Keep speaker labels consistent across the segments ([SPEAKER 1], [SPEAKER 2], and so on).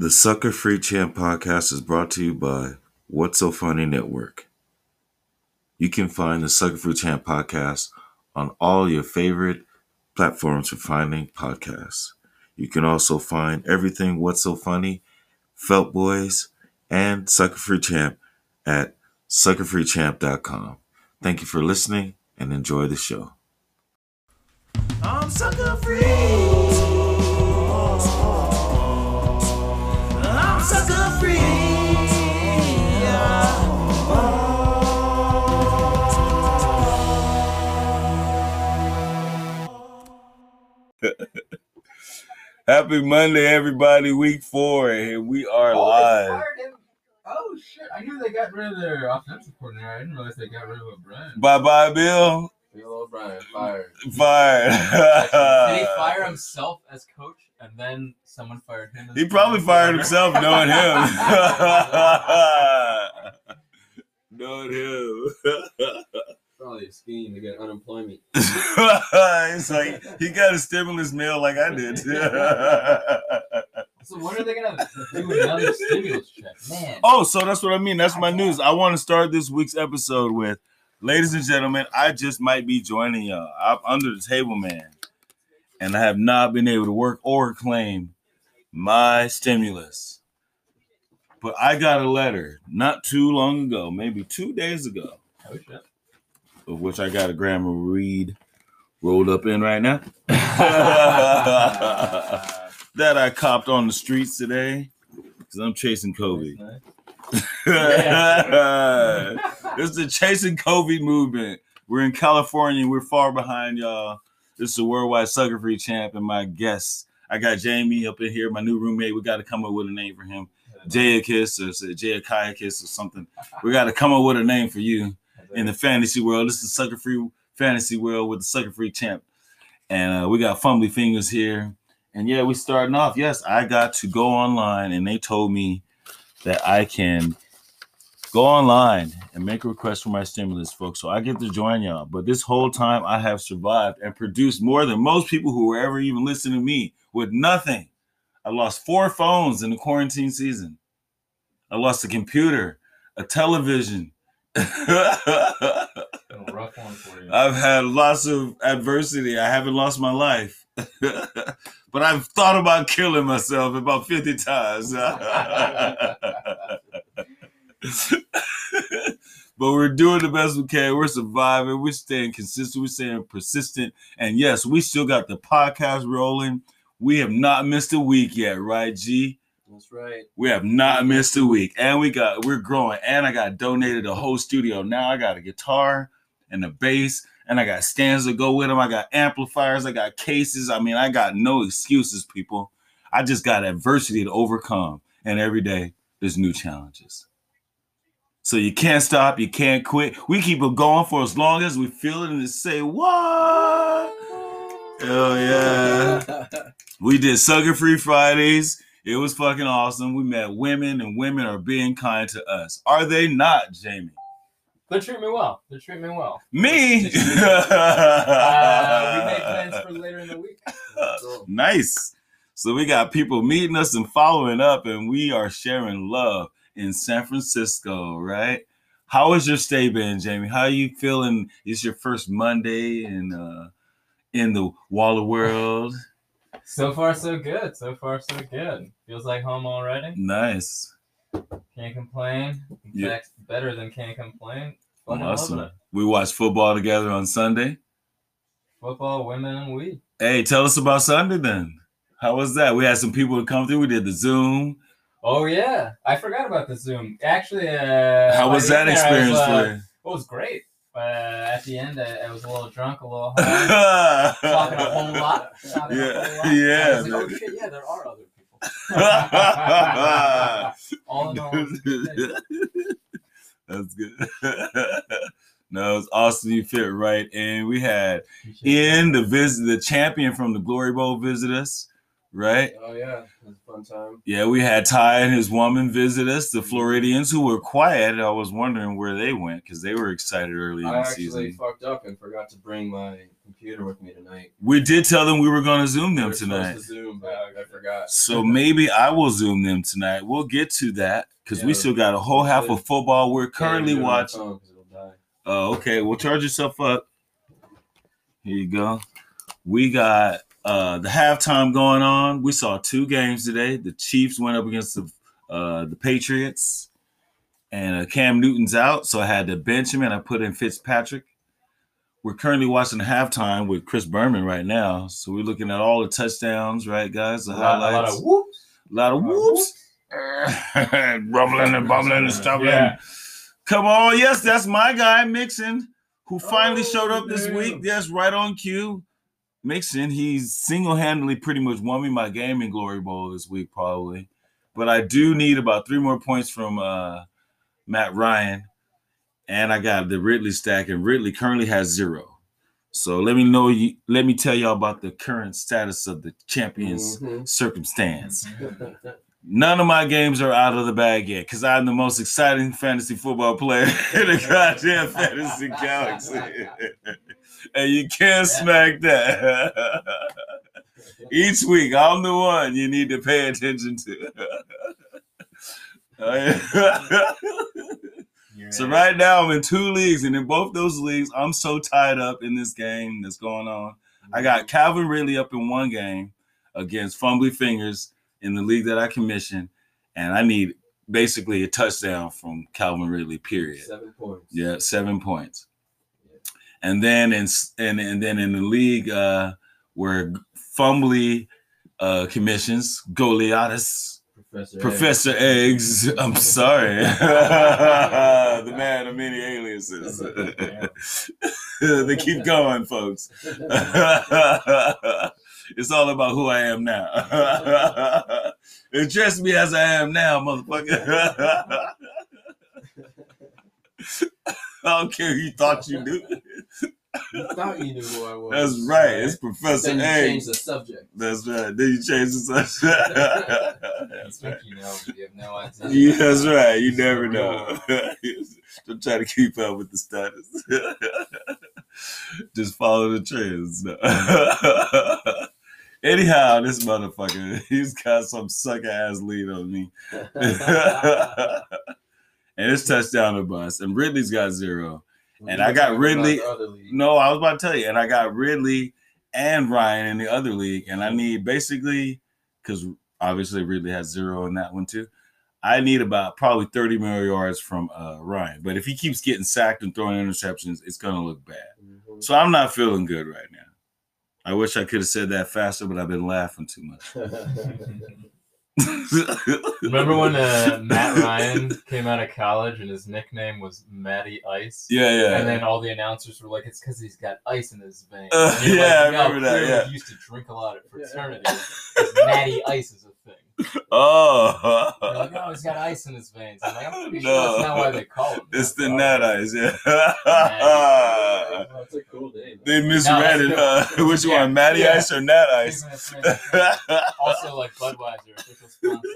[SPEAKER 1] The Sucker Free Champ podcast is brought to you by What's So Funny Network. You can find the Sucker Free Champ podcast on all your favorite platforms for finding podcasts. You can also find everything What's So Funny, Felt Boys, and Sucker Free Champ at suckerfreechamp.com. Thank you for listening and enjoy the show. I'm sucker free. Happy Monday, everybody. Week four, and we are
[SPEAKER 2] Oh,
[SPEAKER 1] live.
[SPEAKER 2] Oh shit! I knew they got rid of their offensive coordinator. I didn't realize they got rid of O'Brien.
[SPEAKER 1] Bye bye, Bill.
[SPEAKER 2] Bill O'Brien fired.
[SPEAKER 1] Fired.
[SPEAKER 3] Did he fire himself as coach and then someone fired him?
[SPEAKER 1] He probably fired himself knowing him. knowing him.
[SPEAKER 2] Probably a scheme to get unemployment.
[SPEAKER 1] it's like he got a stimulus mail like I did.
[SPEAKER 3] So when are they gonna do another stimulus check? Man.
[SPEAKER 1] oh, so that's what I mean. That's my news. I want to start this week's episode with, ladies and gentlemen, I just might be joining y'all. I'm under the table, man, and I have not been able to work or claim my stimulus. But I got a letter not too long ago, maybe two days ago,
[SPEAKER 3] Oh
[SPEAKER 1] of which I got a grammar read rolled up in right now. that I copped on the streets today because I'm chasing COVID. it's the chasing COVID movement. We're in California. We're far behind y'all. This is a worldwide sucker free champ and my guests. I got Jamie up in here, my new roommate. We got to come up with a name for him. Jayakis or say Jayakaiakis or something. We got to come up with a name for you in the fantasy world. This is sucker free fantasy world with the sucker free champ. And uh, we got Fumbly Fingers here. And yeah, we starting off. Yes, I got to go online and they told me that I can go online and make a request for my stimulus, folks. So I get to join y'all. But this whole time I have survived and produced more than most people who were ever even listening to me with nothing. I lost four phones in the quarantine season. I lost a computer, a television.
[SPEAKER 3] Been a rough one for you.
[SPEAKER 1] I've had lots of adversity. I haven't lost my life. but I've thought about killing myself about 50 times. but we're doing the best we can. We're surviving. We're staying consistent. We're staying persistent. And yes, we still got the podcast rolling. We have not missed a week yet, right, G?
[SPEAKER 2] That's right.
[SPEAKER 1] We have not missed a week, and we got we're growing. And I got donated a whole studio. Now I got a guitar and a bass, and I got stands to go with them. I got amplifiers. I got cases. I mean, I got no excuses, people. I just got adversity to overcome, and every day there's new challenges. So you can't stop. You can't quit. We keep it going for as long as we feel it, and say what? Hell yeah. We did Sucker Free Fridays. It was fucking awesome. We met women, and women are being kind to us. Are they not, Jamie?
[SPEAKER 3] They treat me well. They treat me well.
[SPEAKER 1] Me?
[SPEAKER 3] Uh, we made plans for later in the week.
[SPEAKER 1] nice. So we got people meeting us and following up, and we are sharing love in San Francisco, right? How has your stay been, Jamie? How are you feeling? It's your first Monday in uh in the Waller world.
[SPEAKER 3] So far, so good. So far, so good. Feels like home already.
[SPEAKER 1] Nice.
[SPEAKER 3] Can't complain. In
[SPEAKER 1] Yeah.
[SPEAKER 3] fact, better than can't complain. Fucking
[SPEAKER 1] Awesome. We watched football together on Sunday.
[SPEAKER 3] Football, women, and weed.
[SPEAKER 1] Hey, tell us about Sunday then. How was that? We had some people to come through. We did the Zoom.
[SPEAKER 3] Oh yeah, I forgot about the Zoom. Actually, uh,
[SPEAKER 1] How was that
[SPEAKER 3] end there, was,
[SPEAKER 1] experience
[SPEAKER 3] uh,
[SPEAKER 1] for you?
[SPEAKER 3] It was great. Uh, at the end, I, I was a little drunk, a little high, talking a whole lot.
[SPEAKER 1] Yeah,
[SPEAKER 3] whole lot.
[SPEAKER 1] yeah,
[SPEAKER 3] was like, oh shit, yeah, there are other people. All in all, it was a good day.
[SPEAKER 1] That's good. no, it's awesome. You fit right. in. we had in the visit, the champion from the Glory Bowl visit us, right?
[SPEAKER 2] Oh yeah. That's fun.
[SPEAKER 4] time.
[SPEAKER 1] Yeah, we had Ty and his woman visit us, the Floridians who were quiet. I was wondering where they went because they were excited early in the season.
[SPEAKER 4] I actually fucked up and forgot to bring my computer with me tonight.
[SPEAKER 1] We did tell them we were going to Zoom
[SPEAKER 4] We
[SPEAKER 1] them
[SPEAKER 4] were
[SPEAKER 1] tonight.
[SPEAKER 4] to Zoom, but I forgot.
[SPEAKER 1] So maybe I will Zoom them tonight. We'll get to that because we still got a whole half of football we're currently
[SPEAKER 4] Can't do it on my
[SPEAKER 1] watching.
[SPEAKER 4] phone 'cause it'll.
[SPEAKER 1] Oh, okay. Well, charge yourself up. Here you go. We got uh the halftime going on. We saw two games today. The Chiefs went up against the uh the Patriots, and uh, Cam Newton's out, so I had to bench him and I put in Fitzpatrick. We're currently watching halftime with Chris Berman right now, so we're looking at all the touchdowns, right, guys? The
[SPEAKER 3] A lot, a lot of whoops.
[SPEAKER 1] A lot of whoops. Rumbling and bumbling and stumbling.
[SPEAKER 3] Yeah.
[SPEAKER 1] Come on. Yes, that's my guy, Mixon, who finally
[SPEAKER 4] Oh,
[SPEAKER 1] showed up this week. Yes, right on cue. Mixon, he's single handedly pretty much won me my game in Glory Bowl this week, probably. But I do need about three more points from uh, Matt Ryan. And I got the Ridley stack, and Ridley currently has zero. So let me know you let me tell y'all about the current status of the champions
[SPEAKER 4] Mhm.
[SPEAKER 1] circumstance. None of my games are out of the bag yet because I'm the most exciting fantasy football player in the goddamn fantasy galaxy. and you can't smack that. Each week, I'm the one you need to pay attention to. So right now, I'm in two leagues, and in both those leagues, I'm so tied up in this game that's going on. I mm-hmm. got Calvin Ridley up in one game against Fumbly Fingers in the league that I commissioned, and I need basically a touchdown from Calvin Ridley. Period.
[SPEAKER 4] Seven points.
[SPEAKER 1] Yeah, seven points. And then in and and then in the league uh, where Fumbly uh, commissions Goliathus,
[SPEAKER 4] Professor.
[SPEAKER 1] Professor Eggs. I'm sorry, the man of many aliases. they keep going, folks. it's all about who I am now. Address me as I am now, motherfucker. I don't care who you thought you knew.
[SPEAKER 4] You thought you knew who I was.
[SPEAKER 1] That's right. It's Professor
[SPEAKER 4] Then you
[SPEAKER 1] Eggs.
[SPEAKER 4] changed the subject.
[SPEAKER 1] That's right. Then you change the subject. That's right.
[SPEAKER 3] you know, you have no idea.
[SPEAKER 1] Yeah, that's right. You never know. Don't try to keep up with the status. Just follow the trends. Anyhow, this motherfucker, he's got some sucker ass lead on me. And it's touchdown to bust. And Ridley's got zero. And I got Ridley-
[SPEAKER 4] the other league.
[SPEAKER 1] No, I was about to tell you, and I got Ridley and Ryan in the other league, and I need basically because obviously Ridley has zero in that one too. I need about probably 30 more yards from uh, Ryan, but if he keeps getting sacked and throwing interceptions, it's gonna look bad.
[SPEAKER 4] Mhm.
[SPEAKER 1] So I'm not feeling good right now. I wish I could have said that faster, but I've been laughing too much.
[SPEAKER 3] Remember when uh, Matt Ryan came out of college and his nickname was Matty Ice?
[SPEAKER 1] Yeah, yeah.
[SPEAKER 3] And then all the announcers were like, "It's because he's got ice in his veins."
[SPEAKER 1] Uh, yeah,
[SPEAKER 3] like, "No,
[SPEAKER 1] remember that, yeah.
[SPEAKER 3] He used to drink a lot at
[SPEAKER 4] Yeah.
[SPEAKER 3] fraternity. 'cause Matty Ice is a thing.
[SPEAKER 1] oh,
[SPEAKER 3] They're like, "Oh, he's got ice in his veins." I'm like, "I'm pretty
[SPEAKER 1] No.
[SPEAKER 3] sure that's not why they call him."
[SPEAKER 1] it's the
[SPEAKER 3] but
[SPEAKER 1] Nat. Ice, yeah.
[SPEAKER 4] That's a cool name.
[SPEAKER 1] they misread it. Uh, which
[SPEAKER 3] Yeah,
[SPEAKER 1] one, Matty
[SPEAKER 3] yeah.
[SPEAKER 1] Ice or Nat Ice?
[SPEAKER 3] also, like Budweiser, official sponsor.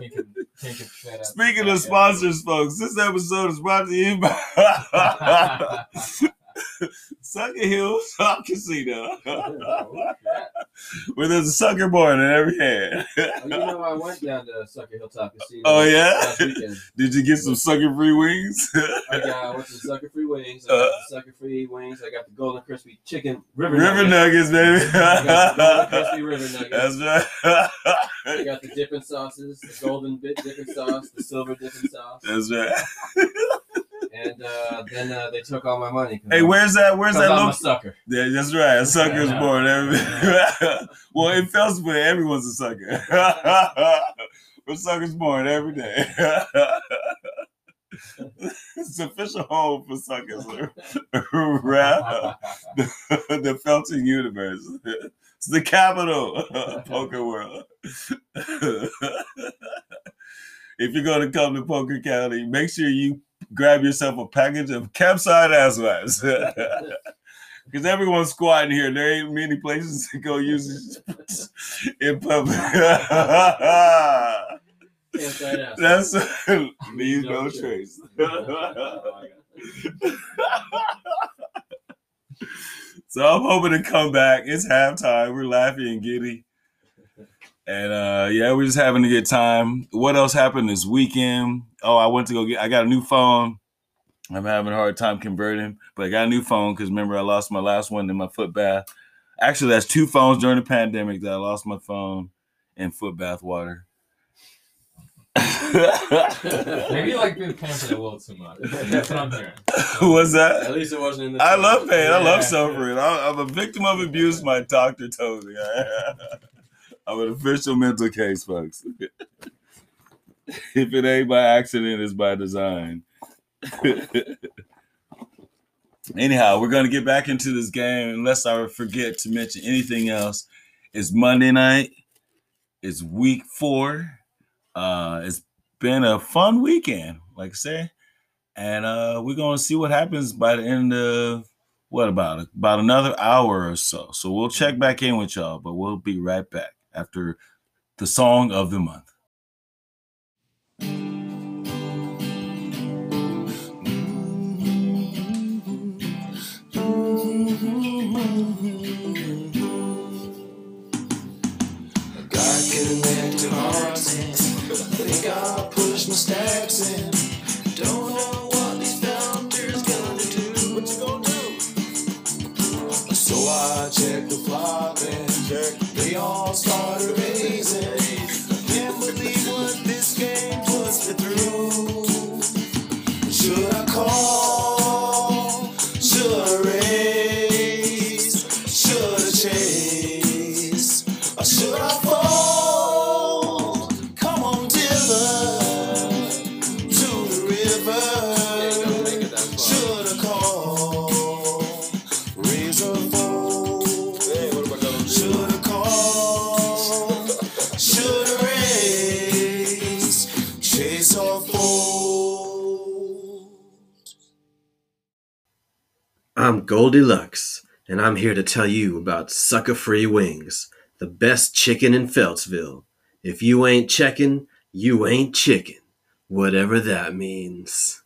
[SPEAKER 3] Can't get, can't get that out.
[SPEAKER 1] Speaking of sponsors, folks, this episode is brought to you by Sucker Hill Shop Casino,
[SPEAKER 4] Oh,
[SPEAKER 1] where there's a sucker born in every hand.
[SPEAKER 4] you know, I went down to Sucker Hilltop Casino.
[SPEAKER 1] Oh, yeah? Did you get some sucker free wings?
[SPEAKER 4] I got I went to Sucker Free Wings. I
[SPEAKER 1] Uh.
[SPEAKER 4] got the Sucker Free Wings. I got the Golden Crispy Chicken River,
[SPEAKER 1] River
[SPEAKER 4] Nuggets.
[SPEAKER 1] Nuggets, baby.
[SPEAKER 4] I got the Golden Crispy River Nuggets.
[SPEAKER 1] That's right.
[SPEAKER 4] I got the dipping sauces, the golden bit dipping sauce, the silver dipping sauce,
[SPEAKER 1] That's right.
[SPEAKER 4] and uh, then uh, they took all my money.
[SPEAKER 1] Hey,
[SPEAKER 4] I'm-
[SPEAKER 1] where's that? Where's that?
[SPEAKER 4] I'm a sucker.
[SPEAKER 1] Yeah, that's right. A sucker is
[SPEAKER 3] Yeah.
[SPEAKER 1] born. Every- well, in Felsburg, everyone's a sucker. We're suckers born every day. it's the official home for suckers around the Felton universe. It's the capital of poker world. if you're going to come to Poker County, make sure you grab yourself a package of campsite ass wipes. Because everyone's squatting here. There ain't many places to go use it in public. That's leave no trace. so I'm hoping to come back. It's halftime. We're laughing and giddy. And uh yeah, we're just having a good time. What else happened this weekend? Oh, I went to go get I got a new phone. I'm having a hard time converting, but I got a new phone because remember I lost my last one in my foot bath. Actually, that's two phones during the pandemic that I lost my phone in foot bath water.
[SPEAKER 2] Maybe you like being pampered a little too much. That's what I'm hearing.
[SPEAKER 1] What's that?
[SPEAKER 4] At least it wasn't in the.
[SPEAKER 1] I love pain. I love suffering. I- I'm a victim of abuse. My doctor told me. I'm an official mental case, folks. if it ain't by accident, it's by design. Anyhow, we're gonna get back into this game. Unless I forget to mention anything else, it's Monday night. It's week four. Uh, it's been a fun weekend, like I say and uh, we're gonna see what happens by the end of what about about another hour or so. So we'll check back in with y'all, but we'll be right back after the song of the month.
[SPEAKER 5] Here to tell you about Sucker Free Wings, the best chicken in Feltsville. If you ain't checking, you ain't chicken, whatever that means.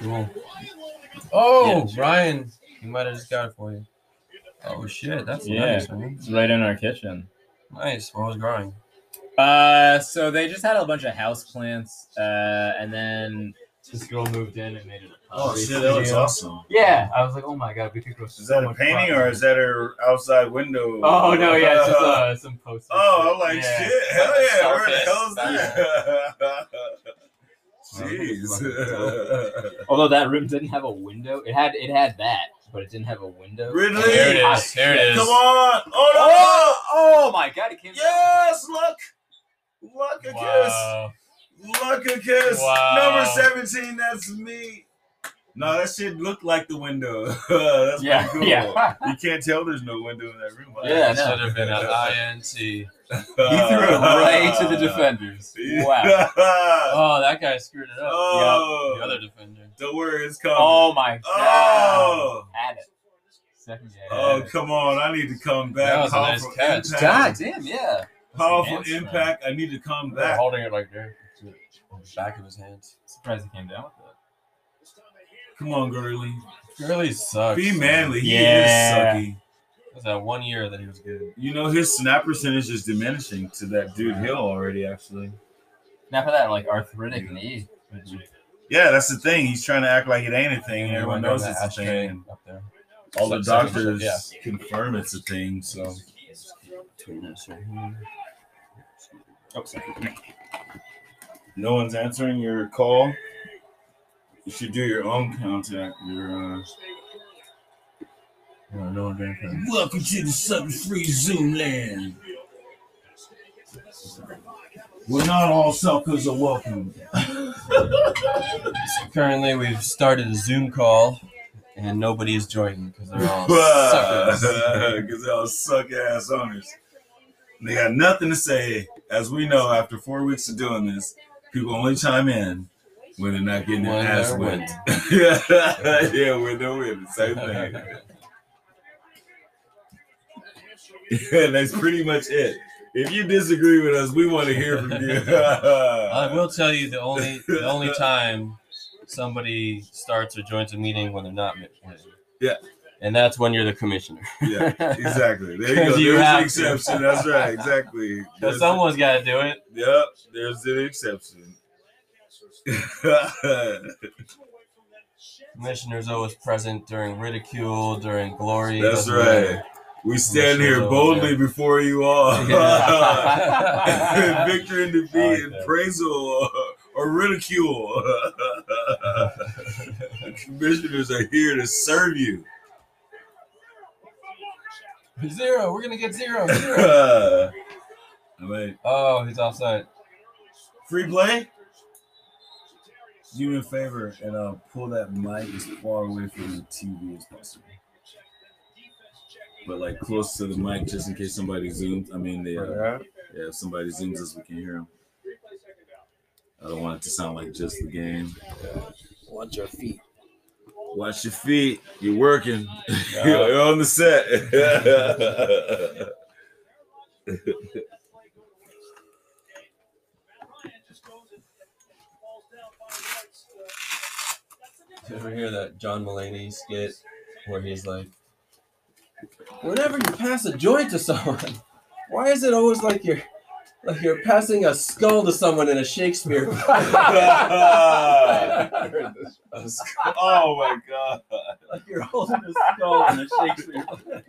[SPEAKER 4] Cool. Oh,
[SPEAKER 3] Yeah.
[SPEAKER 4] Brian, he might have just got it for you. Oh shit, that's
[SPEAKER 3] Yeah.
[SPEAKER 4] nice, man.
[SPEAKER 3] It's right in our kitchen.
[SPEAKER 4] Nice. What was growing?
[SPEAKER 3] Uh, so they just had a bunch of house plants, uh, and then this girl moved in and made it. A that studio.
[SPEAKER 1] awesome.
[SPEAKER 3] Yeah, I was like, oh my god, we could grow.
[SPEAKER 1] Is that a painting or is that her outside window?
[SPEAKER 3] Oh no, yeah, it's just uh, some posters.
[SPEAKER 1] Oh, I'm like
[SPEAKER 3] Yeah.
[SPEAKER 1] shit. Hell yeah! Where the
[SPEAKER 3] Starfish.
[SPEAKER 1] hell's that? Jeez.
[SPEAKER 3] Although that room didn't have a window, it had it had that, but it didn't have a window.
[SPEAKER 1] Really?
[SPEAKER 4] There it is. There it is.
[SPEAKER 1] Come on! Oh
[SPEAKER 3] Oh, oh my god, it came.
[SPEAKER 1] no! Yes, look, look a
[SPEAKER 4] Wow.
[SPEAKER 1] kiss, look a kiss.
[SPEAKER 4] Wow.
[SPEAKER 1] Number seventeen. That's me. No, that shit looked like the window. that's
[SPEAKER 3] Yeah,
[SPEAKER 1] pretty cool.
[SPEAKER 3] yeah.
[SPEAKER 1] You can't tell there's no window in that room.
[SPEAKER 3] Yeah,
[SPEAKER 4] That
[SPEAKER 3] no.
[SPEAKER 4] should have been an INT.
[SPEAKER 3] He threw it right to the defenders. Wow.
[SPEAKER 4] Oh, that guy screwed it up.
[SPEAKER 1] Oh.
[SPEAKER 4] The other defender.
[SPEAKER 1] Don't worry, it's coming.
[SPEAKER 3] Oh my oh. god.
[SPEAKER 1] Oh.
[SPEAKER 3] Had it. Second game.
[SPEAKER 1] Oh, come on. I need to come back.
[SPEAKER 4] That was a nice catch.
[SPEAKER 1] impact.
[SPEAKER 3] God damn, yeah.
[SPEAKER 1] Powerful
[SPEAKER 3] That's an answer,
[SPEAKER 1] impact. I need to come back.
[SPEAKER 4] holding it like there. On the back of his hands.
[SPEAKER 3] Surprised he came down with that.
[SPEAKER 1] Come on, Gurley.
[SPEAKER 4] Gurley sucks.
[SPEAKER 1] Be manly. He
[SPEAKER 3] Yeah.
[SPEAKER 1] is sucky.
[SPEAKER 4] It was that one year that he was good.
[SPEAKER 1] You know, his snap percentage is diminishing to that dude Hill already, actually.
[SPEAKER 3] Now for that, like arthritic knee.
[SPEAKER 1] Yeah, that's the thing. He's trying to act like it ain't a thing. and Everyone knows it's a thing.
[SPEAKER 4] up there.
[SPEAKER 1] All the
[SPEAKER 4] Second-
[SPEAKER 1] doctors
[SPEAKER 4] yeah.
[SPEAKER 1] confirm it's a thing. So,
[SPEAKER 4] Between this right here.
[SPEAKER 3] Oh,
[SPEAKER 1] no one's answering your call. You should do your own contact. Your uh,
[SPEAKER 4] No, no one.
[SPEAKER 1] Welcome to the Sucker Free Zoom Land. Well, not all suckers are welcome.
[SPEAKER 4] Currently, we've started a Zoom call, and nobody is joining because they're all suckers.
[SPEAKER 1] Because they're all suck ass owners. They got nothing to say. As we know, after four weeks of doing this, people only chime in when they're not getting their ass
[SPEAKER 4] they're
[SPEAKER 1] whipped. yeah, when they're winning. Same thing. and that's pretty much it. If you disagree with us, we want to hear from you.
[SPEAKER 4] I will tell you the only the only time somebody starts or joins a meeting when they're not.
[SPEAKER 1] Yeah.
[SPEAKER 4] And that's when you're the commissioner.
[SPEAKER 1] yeah, exactly. There you go.
[SPEAKER 4] You
[SPEAKER 1] There's an
[SPEAKER 4] to.
[SPEAKER 1] exception. That's right. Exactly.
[SPEAKER 4] So someone's got to do it.
[SPEAKER 1] Yep, there's an exception.
[SPEAKER 4] Commissioner's always present during ridicule, during glory.
[SPEAKER 1] That's right.
[SPEAKER 4] matter.
[SPEAKER 1] We stand here boldly before you all.
[SPEAKER 4] Yeah.
[SPEAKER 1] Victory and defeat,
[SPEAKER 3] like
[SPEAKER 1] and praisal or ridicule. the commissioners are here to serve you.
[SPEAKER 4] Zero. We're gonna get zero. Zero.
[SPEAKER 1] I mean,
[SPEAKER 4] oh, he's offside.
[SPEAKER 1] free play? Do me a favor and uh, pull that mic as far away from the TV as possible. But like close to the mic, just in case somebody zooms. I mean, they, uh, yeah, if somebody zooms us, we can hear them. I don't want it to sound like just the game.
[SPEAKER 5] Watch your feet.
[SPEAKER 1] Watch your feet. You're working. You're on the set.
[SPEAKER 4] You ever hear that John Mulaney skit where he's like, "Whenever you pass a joint to someone, why is it always like you're like you're passing a skull to someone in a Shakespeare?" play?"
[SPEAKER 1] oh my god.
[SPEAKER 4] like you're holding a skull in a Shakespeare. play.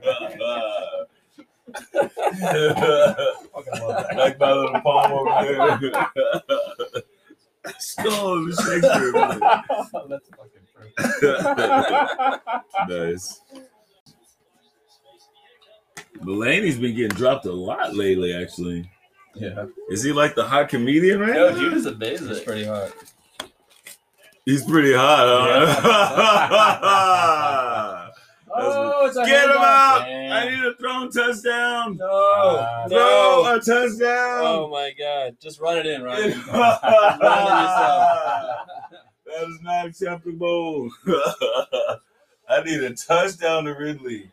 [SPEAKER 1] like my little palm over there. Skull in the Shakespeare.
[SPEAKER 3] Oh, that's fucking.
[SPEAKER 1] nice. Mulaney's been getting dropped a lot lately, actually.
[SPEAKER 4] Yeah,
[SPEAKER 1] Is he like the hot comedian right
[SPEAKER 3] Yo,
[SPEAKER 1] now?
[SPEAKER 3] dude is a
[SPEAKER 4] it's
[SPEAKER 3] basic.
[SPEAKER 4] pretty hot.
[SPEAKER 1] He's pretty hot, huh?
[SPEAKER 4] Oh, it's a
[SPEAKER 1] Get him
[SPEAKER 4] handoff.
[SPEAKER 1] out!
[SPEAKER 3] Damn.
[SPEAKER 1] I need a thrown touchdown.
[SPEAKER 4] No,
[SPEAKER 3] Uh,
[SPEAKER 1] Throw
[SPEAKER 4] no.
[SPEAKER 1] a touchdown.
[SPEAKER 4] Oh my god, just run it in, Ryan.
[SPEAKER 1] That is not acceptable. I need a touchdown to Ridley.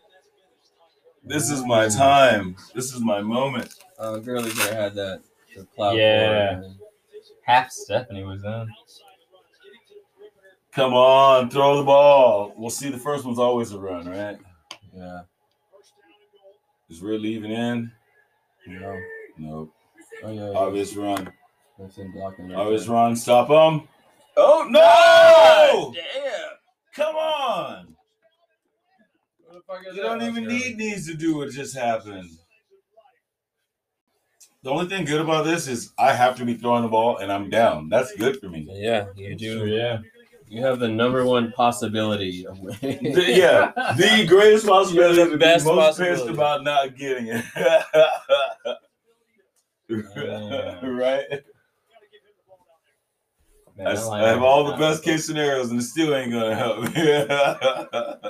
[SPEAKER 1] This is my time. This is my moment.
[SPEAKER 4] Uh, Gurley could have had that. The cloud
[SPEAKER 3] Yeah.
[SPEAKER 4] forward.
[SPEAKER 3] Half Stephanie was in.
[SPEAKER 1] Come on, throw the ball. We'll see. The first one's always a run, right?
[SPEAKER 4] Yeah.
[SPEAKER 1] Is Ridley even in?
[SPEAKER 4] No.
[SPEAKER 1] No.
[SPEAKER 4] Oh yeah. yeah.
[SPEAKER 1] Run.
[SPEAKER 4] That's him blocking. right
[SPEAKER 1] Obvious
[SPEAKER 4] there.
[SPEAKER 1] run. Stop him. Oh no!
[SPEAKER 4] Damn.
[SPEAKER 1] Come on.
[SPEAKER 4] What the fuck is
[SPEAKER 1] You don't even
[SPEAKER 4] Gurley?
[SPEAKER 1] need needs to do what just happened. The only thing good about this is I have to be throwing the ball and I'm down. That's good for me.
[SPEAKER 4] Yeah, you do.
[SPEAKER 3] yeah.
[SPEAKER 4] You have the number one possibility of winning.
[SPEAKER 1] The- yeah, the greatest possibility
[SPEAKER 4] You're the
[SPEAKER 1] to be
[SPEAKER 4] best
[SPEAKER 1] most pissed
[SPEAKER 4] possibility.
[SPEAKER 1] about not getting it. right?
[SPEAKER 3] Man,
[SPEAKER 1] I,
[SPEAKER 3] that line
[SPEAKER 1] I have all the best
[SPEAKER 3] not-
[SPEAKER 1] case scenarios and it still ain't gonna help me.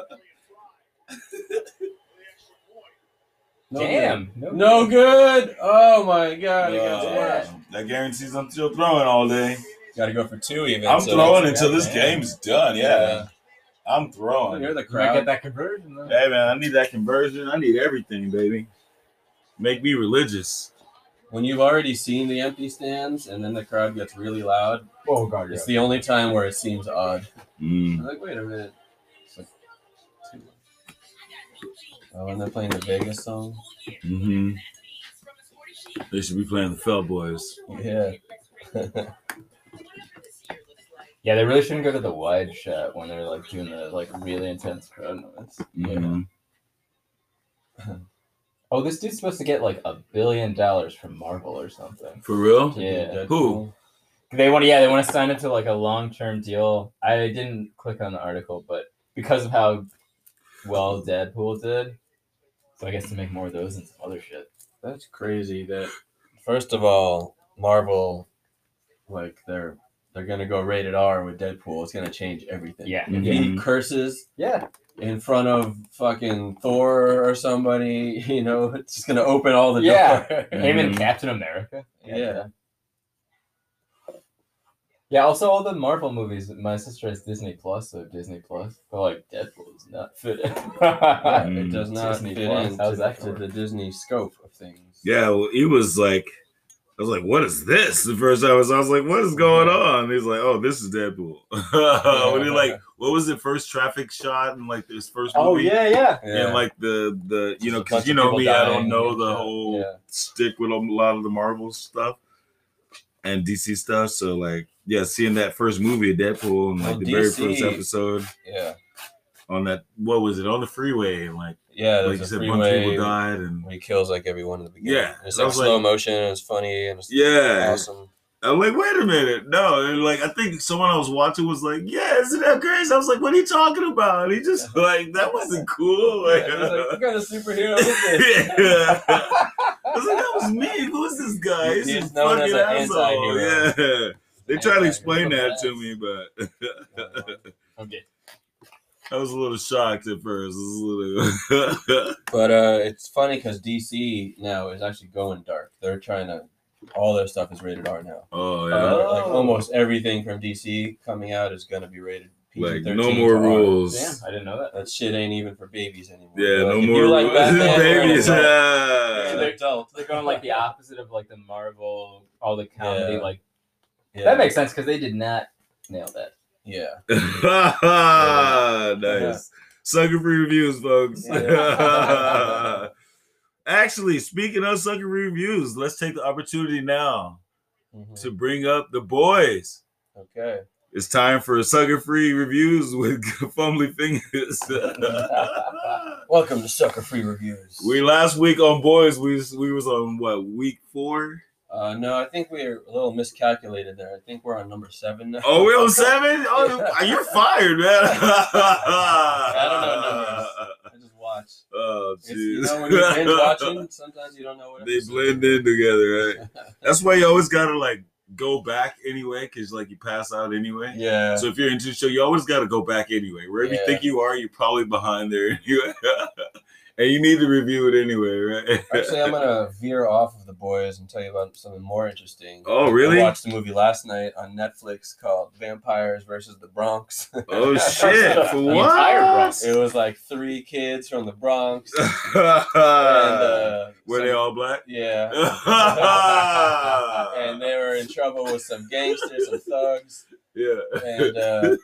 [SPEAKER 4] No
[SPEAKER 3] Damn.
[SPEAKER 4] good. No good. Oh my god.
[SPEAKER 1] Uh,
[SPEAKER 4] worse.
[SPEAKER 1] that guarantees I'm still throwing all day.
[SPEAKER 4] Got to go for two even.
[SPEAKER 1] I'm
[SPEAKER 4] so
[SPEAKER 1] throwing
[SPEAKER 4] that's-
[SPEAKER 1] until this
[SPEAKER 3] man.
[SPEAKER 1] game's done. Yeah, I'm throwing.
[SPEAKER 4] You're the
[SPEAKER 3] You might
[SPEAKER 4] crowd.
[SPEAKER 3] get that conversion though.
[SPEAKER 1] Hey man, I need that conversion. I need everything, baby. Make me religious.
[SPEAKER 4] When you've already seen the empty stands and then the crowd gets really loud,
[SPEAKER 3] Oh god,
[SPEAKER 4] it's the only time where it seems odd.
[SPEAKER 1] Mm.
[SPEAKER 4] I'm like, wait a minute. It's like two. Oh, and they're playing the Vegas song.
[SPEAKER 1] Mm hmm They should be playing the Felt Boys.
[SPEAKER 4] Yeah.
[SPEAKER 3] Yeah, they really shouldn't go to the wide shot when they're like doing the like really intense crowd noise.
[SPEAKER 1] Mhm.
[SPEAKER 3] Oh, this dude's supposed to get like a billion dollars from Marvel or something.
[SPEAKER 1] For real?
[SPEAKER 3] Yeah.
[SPEAKER 1] Who?
[SPEAKER 3] They want to, yeah, they want to sign him to like a long term deal. I didn't click on the article, but because of how well Deadpool did, so I guess to make more of those and some other shit.
[SPEAKER 4] That's crazy. That first of all, Marvel, like they're they're gonna go rated R with Deadpool. It's gonna change everything.
[SPEAKER 3] Yeah.
[SPEAKER 4] If he
[SPEAKER 1] Mhm.
[SPEAKER 4] curses
[SPEAKER 3] Yeah,
[SPEAKER 4] in front of fucking Thor or somebody, you know, it's just gonna open all the
[SPEAKER 3] Yeah.
[SPEAKER 4] door.
[SPEAKER 3] him and
[SPEAKER 1] Mhm.
[SPEAKER 3] Captain America.
[SPEAKER 4] Yeah.
[SPEAKER 3] Yeah, also all the Marvel movies. My sister has Disney Plus, so Disney Plus. But like Deadpool is not fit in.
[SPEAKER 4] Yeah,
[SPEAKER 1] Mm.
[SPEAKER 4] it does not
[SPEAKER 3] Disney
[SPEAKER 4] fit
[SPEAKER 3] Plus,
[SPEAKER 4] into
[SPEAKER 3] how's that
[SPEAKER 4] to
[SPEAKER 3] for?
[SPEAKER 4] the Disney scope of things.
[SPEAKER 1] Yeah, well, he was like, I was like, what is this? The first time I was, I was like, what is going on? He's like, oh, this is Deadpool. when he like, what was the first traffic shot and like this first oh, movie?
[SPEAKER 3] oh yeah, yeah.
[SPEAKER 1] And like the the you know
[SPEAKER 4] Just
[SPEAKER 1] because you know
[SPEAKER 4] people
[SPEAKER 1] me, I don't know the
[SPEAKER 4] shit.
[SPEAKER 1] whole
[SPEAKER 4] Yeah.
[SPEAKER 1] stick with a lot of the Marvel stuff and DC stuff. So like, yeah, seeing that first movie, Deadpool, and like
[SPEAKER 4] Well,
[SPEAKER 1] the very first episode
[SPEAKER 4] Yeah.
[SPEAKER 1] On that, what was it on the freeway? And like,
[SPEAKER 4] Yeah,
[SPEAKER 1] like you said, a bunch of people died, and
[SPEAKER 4] he kills like everyone in the beginning.
[SPEAKER 1] Yeah,
[SPEAKER 4] It's
[SPEAKER 1] I
[SPEAKER 4] like
[SPEAKER 1] was
[SPEAKER 4] slow
[SPEAKER 1] like-
[SPEAKER 4] motion and it's funny and it's
[SPEAKER 1] yeah,
[SPEAKER 4] awesome.
[SPEAKER 1] I'm like, wait a minute, no, and like I think someone I was watching was like, yeah, isn't that crazy? I was like, what are you talking about? And he just like that wasn't cool. Like,
[SPEAKER 4] Yeah, he's like, what kind of superhero is this?
[SPEAKER 1] yeah. I was like, that was me. Who is this guy? He's,
[SPEAKER 4] He's
[SPEAKER 1] a fucking
[SPEAKER 4] an
[SPEAKER 1] asshole. Yeah. They tried to explain that to me, but
[SPEAKER 3] Okay.
[SPEAKER 1] I was a little shocked at first. Was a little
[SPEAKER 4] But uh, it's funny because DC now is actually going dark. They're trying to, all their stuff is rated R now.
[SPEAKER 1] Oh yeah.
[SPEAKER 4] Uh, like almost everything from DC coming out is gonna be rated
[SPEAKER 1] like
[SPEAKER 4] PG-13
[SPEAKER 1] no more rules.
[SPEAKER 3] Damn, I didn't know that.
[SPEAKER 4] That shit ain't even for babies anymore.
[SPEAKER 1] Yeah,
[SPEAKER 4] They're
[SPEAKER 1] no
[SPEAKER 4] if
[SPEAKER 1] more
[SPEAKER 4] you like
[SPEAKER 1] rules.
[SPEAKER 4] Batman, you're
[SPEAKER 1] babies. Yeah.
[SPEAKER 4] They're an adult.
[SPEAKER 3] They're going like the opposite of like the Marvel, all the comedy.
[SPEAKER 4] Yeah.
[SPEAKER 3] Like
[SPEAKER 4] Yeah.
[SPEAKER 3] that makes sense because they did not nail that.
[SPEAKER 4] Yeah.
[SPEAKER 1] nice. Sucker free reviews, folks.
[SPEAKER 4] Yeah.
[SPEAKER 1] Actually, speaking of sucker free reviews, let's take the opportunity now
[SPEAKER 4] Mhm.
[SPEAKER 1] to bring up the boys.
[SPEAKER 4] Okay.
[SPEAKER 1] It's time for sucker free reviews with Fumbly Fingers.
[SPEAKER 4] Welcome to Sucker Free Reviews.
[SPEAKER 1] we last week on boys, we we was on what week four?
[SPEAKER 4] Uh, no, I think we're a little miscalculated there. I think we're on number seven now.
[SPEAKER 1] Oh, we're on seven? Oh, you're fired, man.
[SPEAKER 4] I don't know numbers. I just watch.
[SPEAKER 1] Oh,
[SPEAKER 4] It's, you know,
[SPEAKER 1] jeez.
[SPEAKER 4] when you're binge watching, sometimes you don't know what
[SPEAKER 1] they blend in together, right? That's why you always gotta like go back anyway, because like you pass out anyway.
[SPEAKER 4] Yeah.
[SPEAKER 1] So if you're into the show, you always gotta go back anyway. Wherever you think you are, you're probably behind there anyway. And you need to review it anyway, right?
[SPEAKER 4] Actually, I'm gonna veer off of the boys and tell you about something more interesting.
[SPEAKER 1] Oh, really?
[SPEAKER 4] I watched a movie last night on Netflix called Vampires versus the Bronx.
[SPEAKER 1] oh shit! For
[SPEAKER 3] The
[SPEAKER 1] what?
[SPEAKER 3] entire Bronx.
[SPEAKER 4] it was like three kids from the Bronx, and
[SPEAKER 1] uh, Were
[SPEAKER 4] some-
[SPEAKER 1] they all black?
[SPEAKER 4] Yeah. and they were in trouble with some gangsters, some thugs,
[SPEAKER 1] yeah.
[SPEAKER 4] and uh,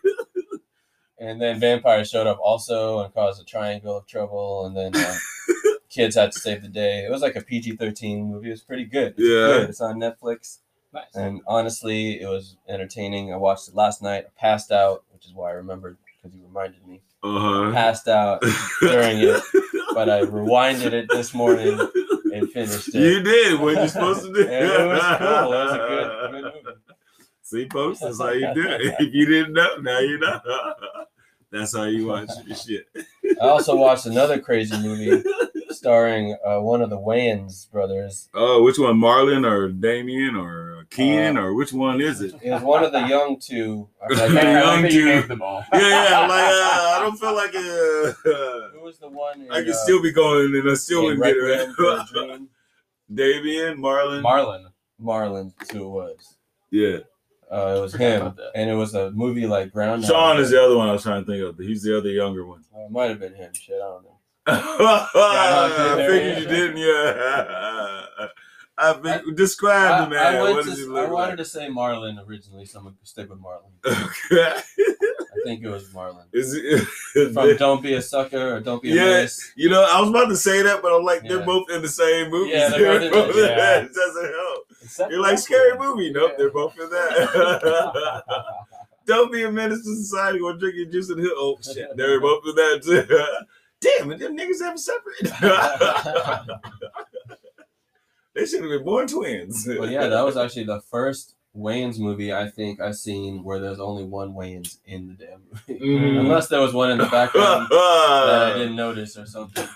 [SPEAKER 4] and then vampires showed up also and caused a triangle of trouble, and then uh, kids had to save the day. It was like a PG thirteen movie. It was pretty good. It's
[SPEAKER 1] Yeah.
[SPEAKER 4] good. It's on Netflix,
[SPEAKER 3] Nice.
[SPEAKER 4] and honestly, it was entertaining. I watched it last night. I passed out, which is why I remembered because you reminded me.
[SPEAKER 1] Uh-huh.
[SPEAKER 4] Passed out, during it, but I rewinded it this morning and finished it.
[SPEAKER 1] You did what you're supposed to do.
[SPEAKER 4] And it was cool. It was a good, good movie.
[SPEAKER 1] See, folks, that's how you do it. If you didn't know, now you know. That's how you watch your shit.
[SPEAKER 4] I also watched another crazy movie starring uh, one of the Wayans brothers.
[SPEAKER 1] Oh, which one, Marlon or Damien or Keenen or which one is it?
[SPEAKER 4] It was one of the young two. I
[SPEAKER 3] I
[SPEAKER 4] forgot-
[SPEAKER 1] Young
[SPEAKER 3] that you them all.
[SPEAKER 1] Yeah, yeah. I'm like, uh, I don't feel like uh,
[SPEAKER 4] Who was the one? In,
[SPEAKER 1] I can
[SPEAKER 4] uh,
[SPEAKER 1] still be going and I still
[SPEAKER 4] in
[SPEAKER 1] wouldn't get
[SPEAKER 4] Requiem for a
[SPEAKER 1] it.
[SPEAKER 4] Dream?
[SPEAKER 1] Damien, Marlon.
[SPEAKER 3] Marlon.
[SPEAKER 4] Marlon, that's who it was.
[SPEAKER 1] yeah.
[SPEAKER 4] Uh, it was him, and it was a movie like Groundhog.
[SPEAKER 1] Shawn is the other one I was trying to think of. He's the other younger one.
[SPEAKER 4] Uh, it might have been him. Shit, I don't know.
[SPEAKER 1] I figured
[SPEAKER 3] you
[SPEAKER 1] you didn't, yeah. I think, describe the
[SPEAKER 4] I,
[SPEAKER 1] man.
[SPEAKER 4] I,
[SPEAKER 1] what
[SPEAKER 4] to,
[SPEAKER 1] does he
[SPEAKER 4] I wanted
[SPEAKER 1] like?
[SPEAKER 4] to say Marlon originally, so I'm gonna stick with Marlon.
[SPEAKER 1] Okay.
[SPEAKER 4] I think it was Marlon.
[SPEAKER 1] Is it,
[SPEAKER 4] From Don't Be a Sucker or Don't Be a
[SPEAKER 1] Yeah.
[SPEAKER 4] Menace.
[SPEAKER 1] you know, I was about to say that, but I'm like, they're both in the same movie.
[SPEAKER 4] Yeah, they're both in it,
[SPEAKER 3] yeah.
[SPEAKER 1] It doesn't help.
[SPEAKER 3] Except
[SPEAKER 1] You're like scary movie. Nope,
[SPEAKER 4] Yeah.
[SPEAKER 1] they're both in that. Don't be a menace to society. Go drink your juice and hill. Oh shit, they're both in that too. Damn it, them niggas have separate. they should have been born twins.
[SPEAKER 4] But yeah, that was actually the first Wayans movie I think I've seen where there's only one Wayans in the damn movie.
[SPEAKER 1] Mhm.
[SPEAKER 4] Unless there was one in the background that I didn't notice or something.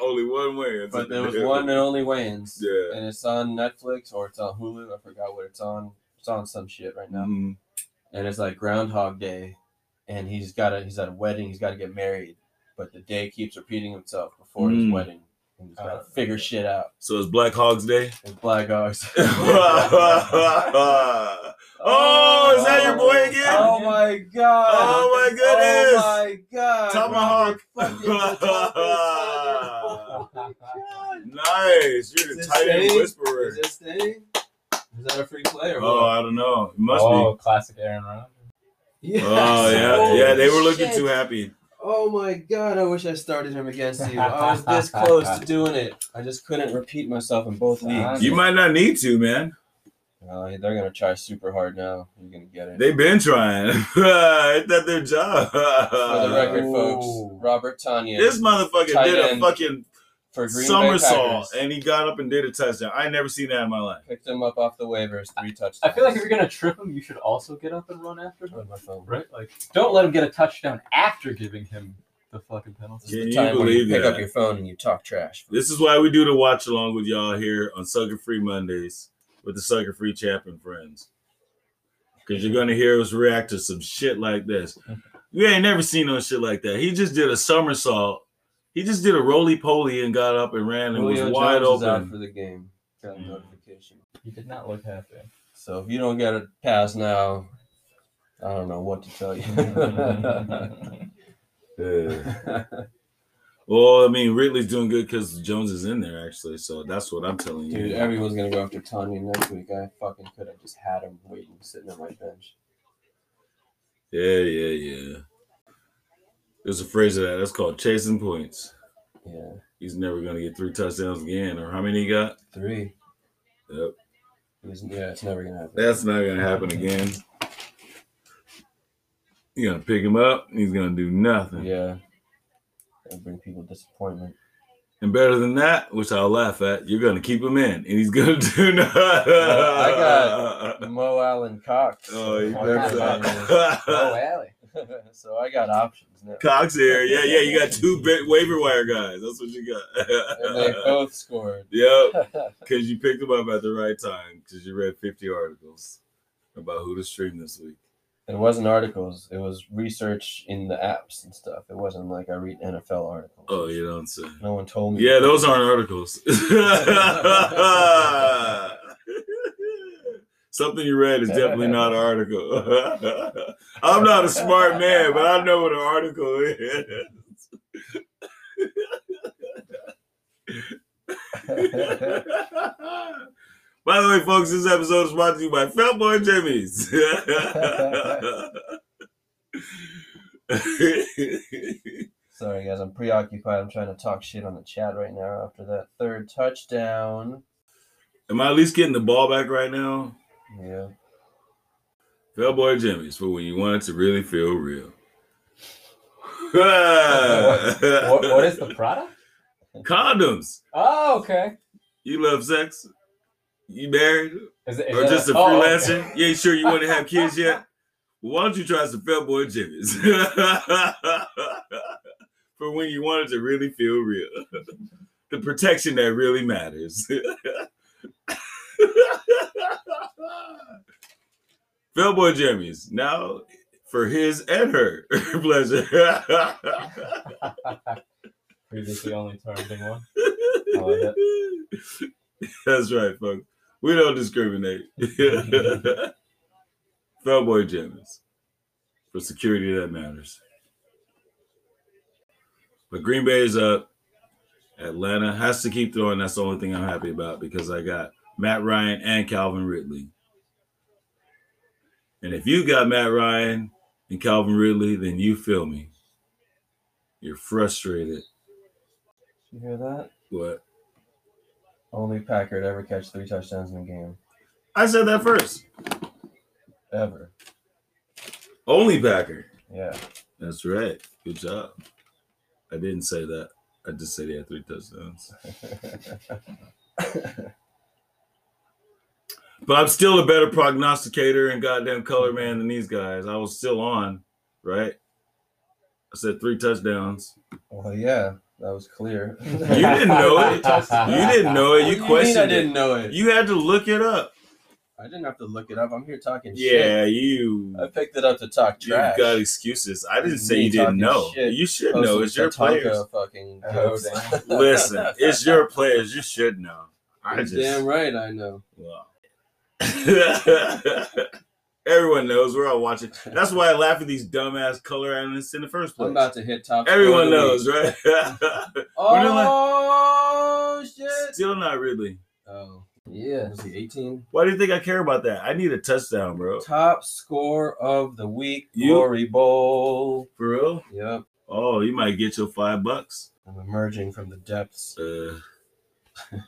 [SPEAKER 1] Only one way.
[SPEAKER 4] But there was one and only Wayans.
[SPEAKER 1] Yeah.
[SPEAKER 4] And it's on Netflix or it's on Hulu. I forgot what it's on. It's on some shit right now.
[SPEAKER 1] Mhm.
[SPEAKER 4] And it's like Groundhog Day. And he's got a he's at a wedding, he's gotta get married. But the day keeps repeating himself before his
[SPEAKER 1] Mm.
[SPEAKER 4] wedding. And he's gotta
[SPEAKER 3] Uh,
[SPEAKER 4] figure shit out.
[SPEAKER 1] So it's Black Hogs Day.
[SPEAKER 4] And Black Hogs.
[SPEAKER 1] oh, is that your boy again?
[SPEAKER 4] Oh my god!
[SPEAKER 1] Oh my goodness!
[SPEAKER 4] Oh my god!
[SPEAKER 1] Tomahawk.
[SPEAKER 4] Robert fucking Tomahawk.
[SPEAKER 1] nice. You're
[SPEAKER 4] Is
[SPEAKER 1] the tight end whisperer.
[SPEAKER 4] Is this thing? Is that a free play or
[SPEAKER 1] Oh,
[SPEAKER 4] what?
[SPEAKER 1] I don't know. It must
[SPEAKER 3] oh, classic Aaron Rodgers.
[SPEAKER 4] Yes.
[SPEAKER 1] Oh yeah,
[SPEAKER 4] Holy
[SPEAKER 1] yeah. They were looking
[SPEAKER 4] shit.
[SPEAKER 1] too happy.
[SPEAKER 4] Oh my god! I wish I started him against you. I was this close to doing it. I just couldn't repeat myself in both leagues.
[SPEAKER 1] You might not need to, man.
[SPEAKER 4] Well, they're gonna try super hard now. You're gonna get it.
[SPEAKER 1] They've been trying. Ain't that their job?
[SPEAKER 4] For the record, folks, Robert Tonyan
[SPEAKER 1] this motherfucker
[SPEAKER 4] Tight
[SPEAKER 1] did a fucking
[SPEAKER 4] for Green Bay
[SPEAKER 1] somersault
[SPEAKER 4] Packers.
[SPEAKER 1] and he got up and did a touchdown. I never seen that in my life.
[SPEAKER 4] Picked him up off the waivers, three touchdowns.
[SPEAKER 3] I feel like if you're gonna trip him, you should also get up and run after him.
[SPEAKER 4] on my phone.
[SPEAKER 3] Right? Like, don't let him get a touchdown after giving him the fucking penalty.
[SPEAKER 4] This is
[SPEAKER 1] Can
[SPEAKER 4] the
[SPEAKER 1] you
[SPEAKER 4] time when you
[SPEAKER 1] believe
[SPEAKER 4] pick
[SPEAKER 1] that?
[SPEAKER 4] up your phone and you talk trash.
[SPEAKER 1] This is why we do the watch along with y'all here on Sucker Free Mondays with the Sucker Free Champion friends. Because you're gonna hear us react to some shit like this. You ain't never seen no shit like that. He just did a somersault. He just did a roly poly and got up and ran and
[SPEAKER 4] Julio
[SPEAKER 1] was wide
[SPEAKER 4] Jones is out
[SPEAKER 1] open.
[SPEAKER 4] for the game. Got a
[SPEAKER 1] Mm.
[SPEAKER 4] notification.
[SPEAKER 3] He did not look happy.
[SPEAKER 4] So if you don't get a pass now, I don't know what to tell you.
[SPEAKER 1] Yeah. Well, I mean, Ridley's doing good because Jones is in there actually. So that's what I'm telling you.
[SPEAKER 4] Dude, everyone's gonna go after Tonyan next week. I fucking could have just had him waiting, sitting on my bench.
[SPEAKER 1] Yeah, yeah, yeah. There's a phrase of that. That's called chasing points.
[SPEAKER 4] Yeah,
[SPEAKER 1] He's never gonna get three touchdowns again, or how many he got?
[SPEAKER 4] three.
[SPEAKER 1] Yep.
[SPEAKER 4] He's- yeah, it's never gonna happen.
[SPEAKER 1] That's not gonna happen again. You're gonna pick him up. He's gonna do nothing.
[SPEAKER 4] Yeah, that'll bring people disappointment.
[SPEAKER 1] And better than that, which I'll laugh at, you're gonna keep him in, and he's gonna do nothing.
[SPEAKER 4] I got Mo Alie-Cox.
[SPEAKER 1] Oh, he
[SPEAKER 4] on
[SPEAKER 1] better
[SPEAKER 4] my
[SPEAKER 1] not.
[SPEAKER 4] So I got options now.
[SPEAKER 1] Cox here, yeah, yeah. You got two ba- waiver wire guys. That's what you got.
[SPEAKER 4] And they both scored.
[SPEAKER 1] yep, because you picked them up at the right time because you read 50 articles about who to stream this week.
[SPEAKER 4] It wasn't articles. It was research in the apps and stuff. It wasn't like I read NFL articles.
[SPEAKER 1] Oh, you don't say.
[SPEAKER 4] No one told me.
[SPEAKER 1] Yeah, those aren't articles. Something you read is definitely not an article. I'm not a smart man, but I know what an article is. By the way, folks, this episode is brought to you by Fat Boy Jimmy's.
[SPEAKER 4] Sorry, guys. I'm preoccupied. I'm trying to talk shit on the chat right now after that third touchdown.
[SPEAKER 1] Am I at least getting the ball back right now?
[SPEAKER 4] Yeah.
[SPEAKER 1] Fat Boy Jimmy's for when you want it to really feel real.
[SPEAKER 3] what, what is the product?
[SPEAKER 1] condoms?
[SPEAKER 3] Oh, okay.
[SPEAKER 1] You love sex? You married?
[SPEAKER 3] Is it, is
[SPEAKER 1] or just a
[SPEAKER 3] oh,
[SPEAKER 1] freelancer?
[SPEAKER 3] okay.
[SPEAKER 1] You ain't sure you want to have kids yet? Well, why don't you try some Fat Boy Jimmy's? For when you want it to really feel real. the protection that really matters. Fat Boy Jimmy's. Now for his and her pleasure.
[SPEAKER 3] Previously only targeting one. Like
[SPEAKER 1] That's right, folks. We don't discriminate. Fat Boy Jimmy's. For security that matters. But Green Bay is up. Atlanta has to keep throwing. That's the only thing I'm happy about because I got Matt Ryan and Calvin Ridley. And if you got Matt Ryan and Calvin Ridley, then you feel me. You're frustrated.
[SPEAKER 4] You hear that?
[SPEAKER 1] What?
[SPEAKER 4] Only Packer to ever catch three touchdowns in a game.
[SPEAKER 1] I said that first.
[SPEAKER 4] Ever.
[SPEAKER 1] Only Packer.
[SPEAKER 4] Yeah.
[SPEAKER 1] That's right. Good job. I didn't say that. I just said he had three touchdowns. But I'm still a better prognosticator and goddamn color man than these guys. I was still on, right? I said three touchdowns.
[SPEAKER 4] well, yeah, that was clear.
[SPEAKER 1] You didn't know it. You didn't know it.
[SPEAKER 4] What do
[SPEAKER 1] You
[SPEAKER 4] mean
[SPEAKER 1] questioned
[SPEAKER 4] I didn't know it.
[SPEAKER 1] You had to look it up.
[SPEAKER 4] I didn't have to look it up. I'm here talking
[SPEAKER 1] Yeah,
[SPEAKER 4] shit.
[SPEAKER 1] Yeah, you.
[SPEAKER 4] I picked it up to talk to
[SPEAKER 1] You've
[SPEAKER 4] trash.
[SPEAKER 1] got excuses. I didn't say you didn't know.
[SPEAKER 4] shit.
[SPEAKER 1] You should
[SPEAKER 4] Posting
[SPEAKER 1] know. It's your players.
[SPEAKER 4] Fucking jokes.
[SPEAKER 3] damn.
[SPEAKER 1] Listen, it's your players. You should know. I
[SPEAKER 4] You're
[SPEAKER 1] just
[SPEAKER 4] damn right I know.
[SPEAKER 1] Wow. Everyone knows we're all watching. That's why I laugh at these dumbass color analysts in the first place.
[SPEAKER 4] I'm about to hit top.
[SPEAKER 1] Everyone knows, right?
[SPEAKER 4] Oh shit!
[SPEAKER 1] Still not really.
[SPEAKER 4] Oh,
[SPEAKER 3] Yeah.
[SPEAKER 4] was he 18?
[SPEAKER 1] Why do you think I care about that? I need a touchdown, bro.
[SPEAKER 4] Top score of the week,
[SPEAKER 1] You-
[SPEAKER 4] Glory Bowl.
[SPEAKER 1] For real?
[SPEAKER 4] Yep,
[SPEAKER 1] Oh, you might get your five bucks.
[SPEAKER 4] I'm emerging from the depths.
[SPEAKER 1] Uh,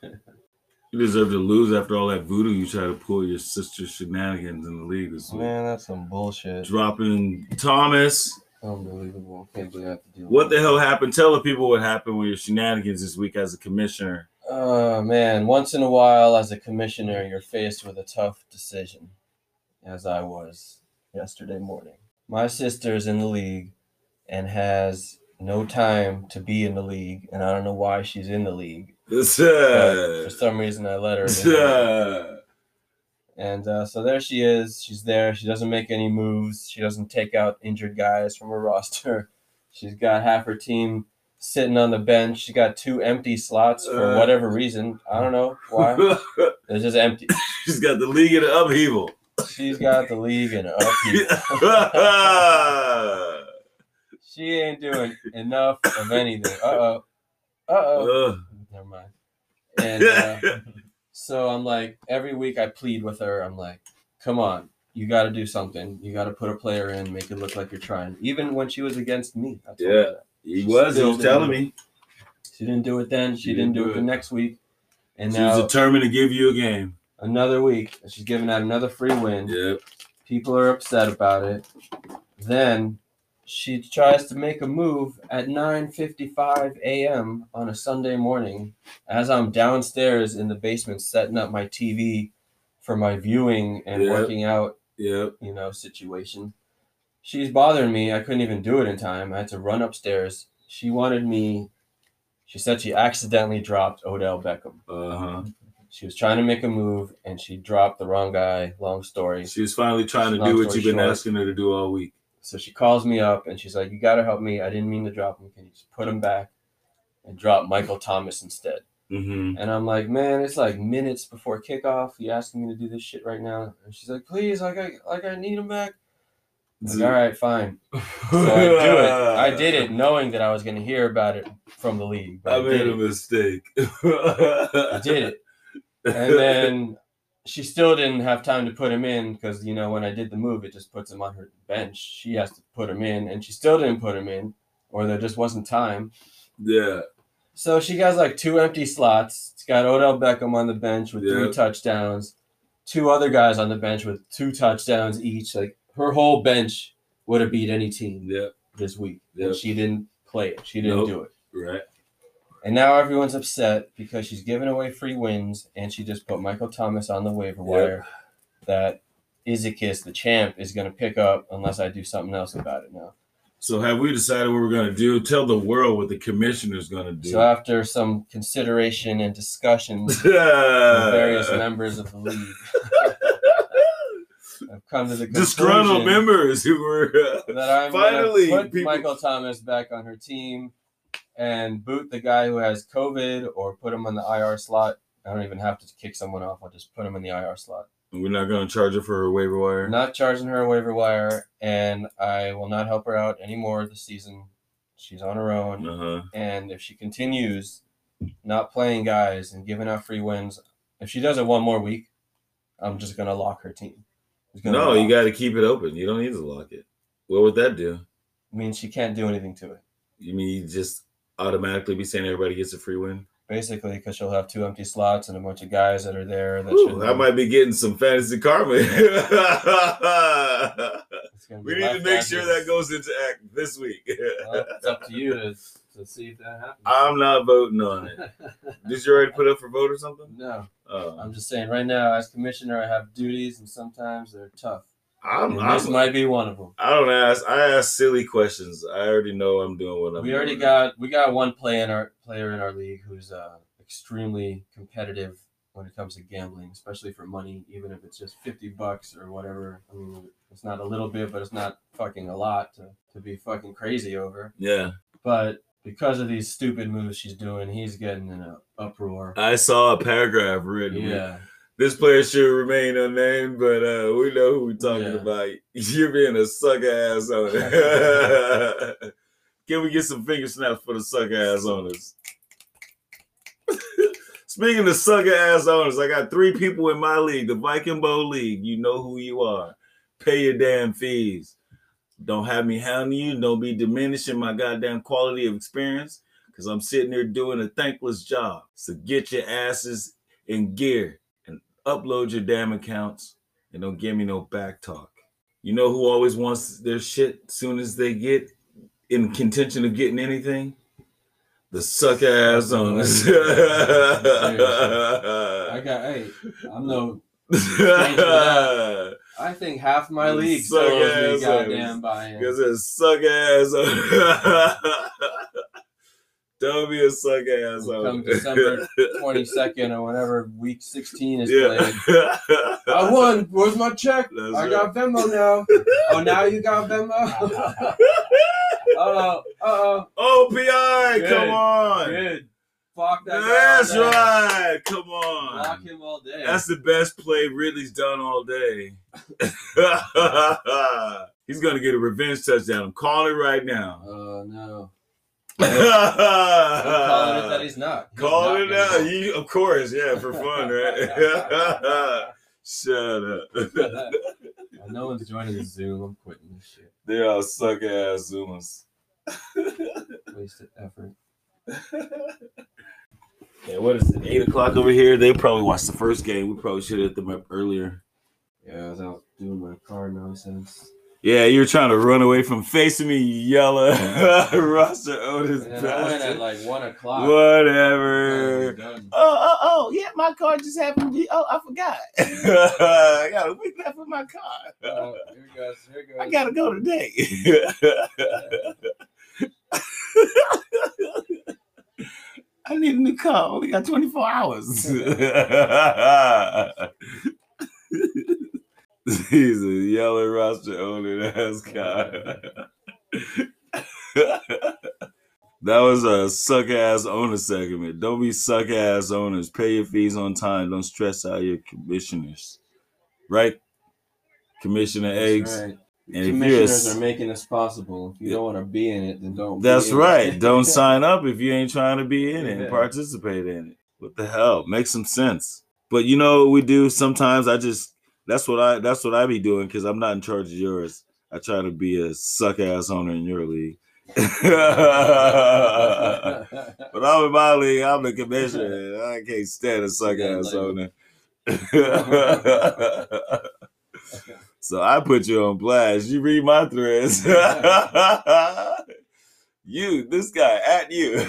[SPEAKER 1] you deserve to lose after all that voodoo you try to pull your sister's shenanigans in the league this week.
[SPEAKER 4] Man, that's some bullshit.
[SPEAKER 1] Dropping Thomas.
[SPEAKER 4] Unbelievable. Can't believe I have to deal
[SPEAKER 1] What the hell happened? Tell the people what happened with your shenanigans this week as a commissioner.
[SPEAKER 4] Oh man, once in a while as a commissioner, you're faced with a tough decision, as I was yesterday morning. My sister's in the league and has no time to be in the league, and I don't know why she's in the league. For some reason, I let her. in. And uh, so there she is. She's there. She doesn't make any moves. She doesn't take out injured guys from her roster. She's got half her team sitting on the bench. She's got two empty slots for
[SPEAKER 1] Uh.
[SPEAKER 4] whatever reason. I don't know why. They're just empty.
[SPEAKER 1] She's got the league in upheaval.
[SPEAKER 4] She's got the league in upheaval. She ain't doing enough of anything. Uh oh. Uh oh. Never mind. And uh, so I'm like, every week I plead with her. I'm like, come on, you got to do something. You got to put a player in, make it look like you're trying. Even when she was against me, I told
[SPEAKER 1] Yeah. he was. He was telling me.
[SPEAKER 4] She didn't do it then. She,
[SPEAKER 1] She
[SPEAKER 4] didn't
[SPEAKER 1] didn't
[SPEAKER 4] do
[SPEAKER 1] do
[SPEAKER 4] it the next week. And
[SPEAKER 1] She was
[SPEAKER 4] now
[SPEAKER 1] determined to give you a game.
[SPEAKER 4] another week, she's giving out another free win.
[SPEAKER 1] Yep.
[SPEAKER 4] People are upset about it. Then she tries to make a move at 9:55 a.m. on a Sunday morning as I'm downstairs in the basement setting up my TV for my viewing and
[SPEAKER 1] Yeah.
[SPEAKER 4] working out,
[SPEAKER 1] Yep.
[SPEAKER 4] you know, situation. She's bothering me. I couldn't even do it in time. I had to run upstairs. She wanted me she said she accidentally dropped Odell Beckham.
[SPEAKER 1] Uh huh.
[SPEAKER 4] She was trying to make a move and she dropped the wrong guy. Long story.
[SPEAKER 1] She was finally trying to
[SPEAKER 4] Long
[SPEAKER 1] do what you've been
[SPEAKER 4] short.
[SPEAKER 1] asking her to do all week.
[SPEAKER 4] So she calls me up and she's like, "You got to help me. I didn't mean to drop him. Can you just put him back and drop Michael Thomas instead?"
[SPEAKER 1] Mm-hmm.
[SPEAKER 4] And I'm like, "Man, it's like minutes before kickoff. You asking me to do this shit right now?" And she's like, "Please, like I like I need him back." Like, all right, fine. So I do it. I did it knowing that I was going to hear about it from the league.
[SPEAKER 1] I
[SPEAKER 4] I,
[SPEAKER 1] made a mistake.
[SPEAKER 4] I did it. And then she still didn't have time to put him in because you know when I did the move, it just puts him on her bench. She has to put him in, and she still didn't put him in, or there just wasn't time.
[SPEAKER 1] yeah.
[SPEAKER 4] So she has like two empty slots. It's got Odell Beckham on the bench with
[SPEAKER 1] Yeah.
[SPEAKER 4] three touchdowns, two other guys on the bench with two touchdowns each. Like her whole bench would have beat any team
[SPEAKER 1] Yeah.
[SPEAKER 4] this week,
[SPEAKER 1] Yep.
[SPEAKER 4] and she didn't play it. She didn't
[SPEAKER 1] Nope.
[SPEAKER 4] do it.
[SPEAKER 1] Right.
[SPEAKER 4] And now everyone's upset because she's giving away free wins and she just put Michael Thomas on the waiver wire that Izikis, the champ, is going to pick up unless I do something else about it now.
[SPEAKER 1] So have we decided what we're gonna do? Tell the world what the commissioner's gonna do.
[SPEAKER 4] So after some consideration and discussions with various members of the league, I've come to the
[SPEAKER 1] disgruntled members who were uh,
[SPEAKER 4] that I'm
[SPEAKER 1] Finally,
[SPEAKER 4] put
[SPEAKER 1] people-
[SPEAKER 4] Michael Thomas back on her team and boot the guy who has COVID or put him on the IR slot. I don't even have to kick someone off. I'll just put him in the IR slot.
[SPEAKER 1] we're not gonna charge her for her waiver wire.
[SPEAKER 4] Not charging her a waiver wire, and I will not help her out anymore this season. She's on her own,
[SPEAKER 1] Uh-huh.
[SPEAKER 4] and if she continues not playing guys and giving out free wins, if she does it one more week, I'm just gonna lock her team.
[SPEAKER 1] No, you got to keep it open. You don't need to lock it. What would that do?
[SPEAKER 4] means she can't do anything to it.
[SPEAKER 1] You mean you just automatically be saying everybody gets a free win?
[SPEAKER 4] Basically, because you'll have two empty slots and a bunch of guys that are there. That
[SPEAKER 1] Ooh, I might be getting some fantasy karma. we need to make sure that goes into act this week.
[SPEAKER 4] Well, it's up to you to, to see if that happens.
[SPEAKER 1] I'm not voting on it. Did you already put up for vote or something?
[SPEAKER 4] no,
[SPEAKER 1] Oh.
[SPEAKER 4] I'm just saying. Right now, as commissioner, I have duties, and sometimes they're tough.
[SPEAKER 1] I'm,
[SPEAKER 4] And this
[SPEAKER 1] I'm,
[SPEAKER 4] might be one of them.
[SPEAKER 1] I don't ask. I ask silly questions. I already know I'm doing what I'm.
[SPEAKER 4] We already
[SPEAKER 1] doing.
[SPEAKER 4] got we got one play in our player in our league who's uh, extremely competitive when it comes to gambling, especially for money, even if it's just fifty bucks or whatever. I mean, it's not a little bit, but it's not fucking a lot to, to be fucking crazy over.
[SPEAKER 1] Yeah,
[SPEAKER 4] But because of these stupid moves she's doing, he's getting in an uproar.
[SPEAKER 1] I saw a paragraph written.
[SPEAKER 4] Yeah,
[SPEAKER 1] This player should remain unnamed, but uh, we know who we're talking
[SPEAKER 4] Yeah.
[SPEAKER 1] about. You're being a sucker ass owner. Can we get some finger snaps for the sucker ass owners? Speaking of sucker ass owners, I got three people in my league, the Viking Bowl League. You know who you are. Pay your damn fees. Don't have me hounding you. Don't be diminishing my goddamn quality of experience because I'm sitting there doing a thankless job. So get your asses in gear upload your damn accounts and don't give me no back talk. You know who always wants their shit soon as they get in contention of getting anything? The suck ass owners.
[SPEAKER 4] I got hey, I'm no I think half my league
[SPEAKER 1] suck
[SPEAKER 4] still me goddamn buy-in.
[SPEAKER 1] Because it's suck ass. Don't be a suck ass.
[SPEAKER 4] Come December 22nd or whenever week 16 is
[SPEAKER 1] yeah.
[SPEAKER 4] played. I won. Where's my check?
[SPEAKER 1] That's
[SPEAKER 4] I
[SPEAKER 1] right.
[SPEAKER 4] got Venmo now. oh, now you got Venmo? uh oh. Uh oh.
[SPEAKER 1] Oh, PI,
[SPEAKER 4] Good.
[SPEAKER 1] come on.
[SPEAKER 4] Good. Fuck that.
[SPEAKER 1] That's right. Come on.
[SPEAKER 4] Block him all day.
[SPEAKER 1] That's the best play Ridley's done all day. He's going to get a revenge touchdown. I'm calling it right now.
[SPEAKER 4] Oh, no. Calling it that he's not. He's
[SPEAKER 1] Call
[SPEAKER 4] not
[SPEAKER 1] it out. You, of course, yeah, for fun, right? Shut up.
[SPEAKER 4] no one's joining the Zoom. I'm quitting this shit.
[SPEAKER 1] They're all suck ass Zoomers.
[SPEAKER 4] Wasted effort.
[SPEAKER 1] Yeah, what is it? Eight o'clock over here. They probably watched the first game. We probably should have hit them up earlier.
[SPEAKER 4] Yeah, I was out doing my car nonsense.
[SPEAKER 1] Yeah, you're trying to run away from facing me, you yellow roster Otis
[SPEAKER 4] And I went at like 1 o'clock.
[SPEAKER 1] Whatever. Oh, oh, oh, yeah, my car just happened to be. Oh, I forgot. I got a week left with my car.
[SPEAKER 4] Oh, here goes. Here goes.
[SPEAKER 1] I gotta go today. I need a new car. Only got 24 hours. He's a yellow roster owner ass guy. that was a suck ass owner segment. Don't be suck ass owners. Pay your fees on time. Don't stress out your commissioners. Right? Commissioner
[SPEAKER 4] That's
[SPEAKER 1] eggs.
[SPEAKER 4] right.
[SPEAKER 1] And if you're a
[SPEAKER 4] Commissioners are making this possible. If you don't want to be in it, then don't. be
[SPEAKER 1] That's right. Don't sign up if you ain't trying to be in it and participate in it. What the hell? Make some sense. But you know what we do sometimes I just that's what I that's what I be doing because I'm not in charge of yours. I try to be a suck ass owner in your league. but I'm in my league, I'm the commissioner. I can't stand a suck ass owner. so I put you on blast. You read my threads. you, this guy, at you.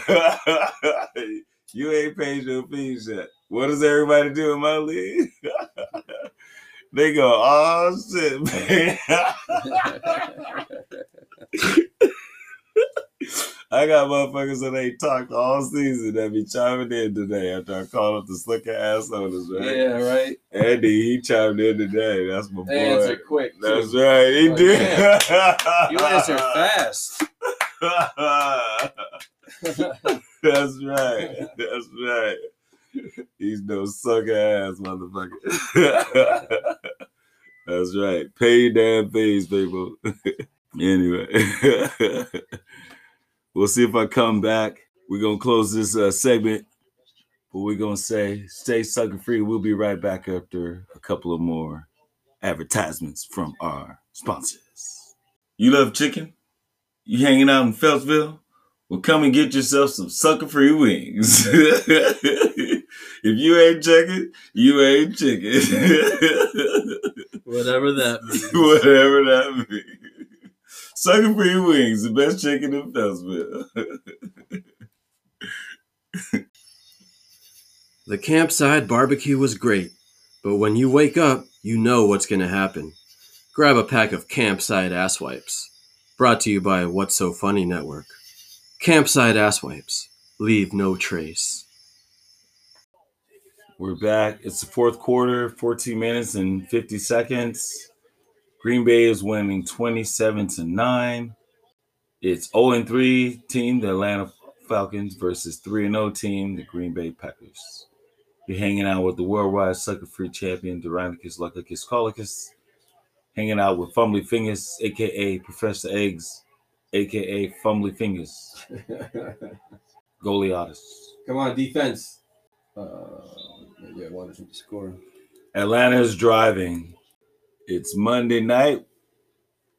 [SPEAKER 1] you ain't paid your fees yet. What does everybody do in my league? They go, oh shit, man. I got motherfuckers that ain't talked all season that be chiming in today after I called up the slicker ass owners, right?
[SPEAKER 4] yeah, right.
[SPEAKER 1] Andy, he chimed in today. That's my boy.
[SPEAKER 4] They answer quick. too.
[SPEAKER 1] That's right. He did.
[SPEAKER 4] You answer fast.
[SPEAKER 1] That's right. That's right. He's no suck ass motherfucker. That's right. Pay damn fees, people. anyway, we'll see if I come back. We're gonna close this uh, segment, but we're gonna say stay sucker free. We'll be right back after a couple of more advertisements from our sponsors. You love chicken? You hanging out in Phelpsville? Well, come and get yourself some sucker free wings. if you ain't chicken, you ain't chicken.
[SPEAKER 4] Whatever that means.
[SPEAKER 1] Whatever that means. Sucker free wings, the best chicken in Phelpsville.
[SPEAKER 5] The campsite barbecue was great, but when you wake up, you know what's going to happen. Grab a pack of campsite ass wipes. Brought to you by What's So Funny Network. Campsite ass wipes. Leave no trace.
[SPEAKER 1] We're back. It's the fourth quarter, 14 minutes and 50 seconds. Green Bay is winning 27 to 9. It's 0 and 3 team, the Atlanta Falcons, versus 3 and 0 team, the Green Bay Packers. You're hanging out with the worldwide sucker free champion, Deinonychus Lucicus Colicus. Hanging out with Fumbly Fingers, aka Professor Eggs, aka Fumbly Fingers. Goalie artist.
[SPEAKER 4] Come on, defense. Uh, maybe I wanted him to score.
[SPEAKER 1] Atlanta is driving. It's Monday night,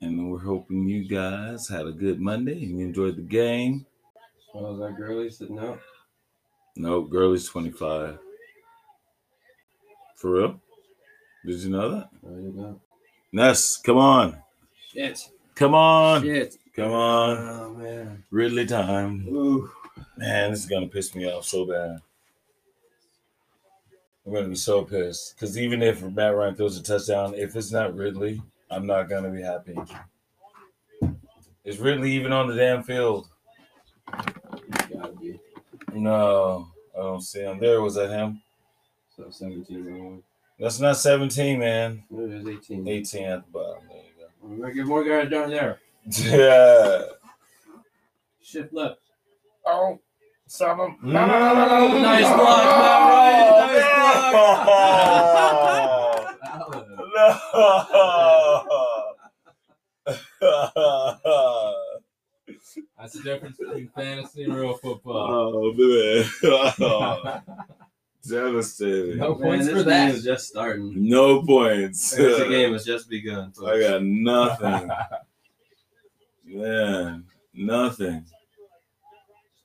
[SPEAKER 1] and we're hoping you guys had a good Monday and you enjoyed the game.
[SPEAKER 4] Oh, is that Gurley sitting out?
[SPEAKER 1] No, Gurley's 25. For real? Did you know that?
[SPEAKER 4] I didn't know.
[SPEAKER 1] Ness, come on.
[SPEAKER 4] Shit.
[SPEAKER 1] Come on.
[SPEAKER 4] Shit.
[SPEAKER 1] Come oh, on.
[SPEAKER 4] Oh, man.
[SPEAKER 1] Ridley time.
[SPEAKER 4] Ooh.
[SPEAKER 1] Man, this is going to piss me off so bad. I'm going to be so pissed. Because even if Matt Ryan throws a touchdown, if it's not Ridley, I'm not going to be happy. Is Ridley even on the damn field? No, I don't see him. There was that him.
[SPEAKER 4] So 17.
[SPEAKER 1] That's not 17, man.
[SPEAKER 4] It is 18.
[SPEAKER 1] 18 at the bottom. There
[SPEAKER 4] We're going to get more guys down there.
[SPEAKER 1] You go. Yeah.
[SPEAKER 4] Shift left.
[SPEAKER 1] Oh, stop him. Mm.
[SPEAKER 4] No, no, no, no, no. Mm. Nice oh, block, Matt Ryan. Nice
[SPEAKER 1] No.
[SPEAKER 2] That's the difference between fantasy and real football.
[SPEAKER 1] oh, man. Oh, devastating.
[SPEAKER 2] No
[SPEAKER 1] No,
[SPEAKER 2] points
[SPEAKER 4] this
[SPEAKER 2] for that.
[SPEAKER 4] game is just starting.
[SPEAKER 1] No points.
[SPEAKER 4] the game has just begun. folks.
[SPEAKER 1] I got nothing. Man, nothing.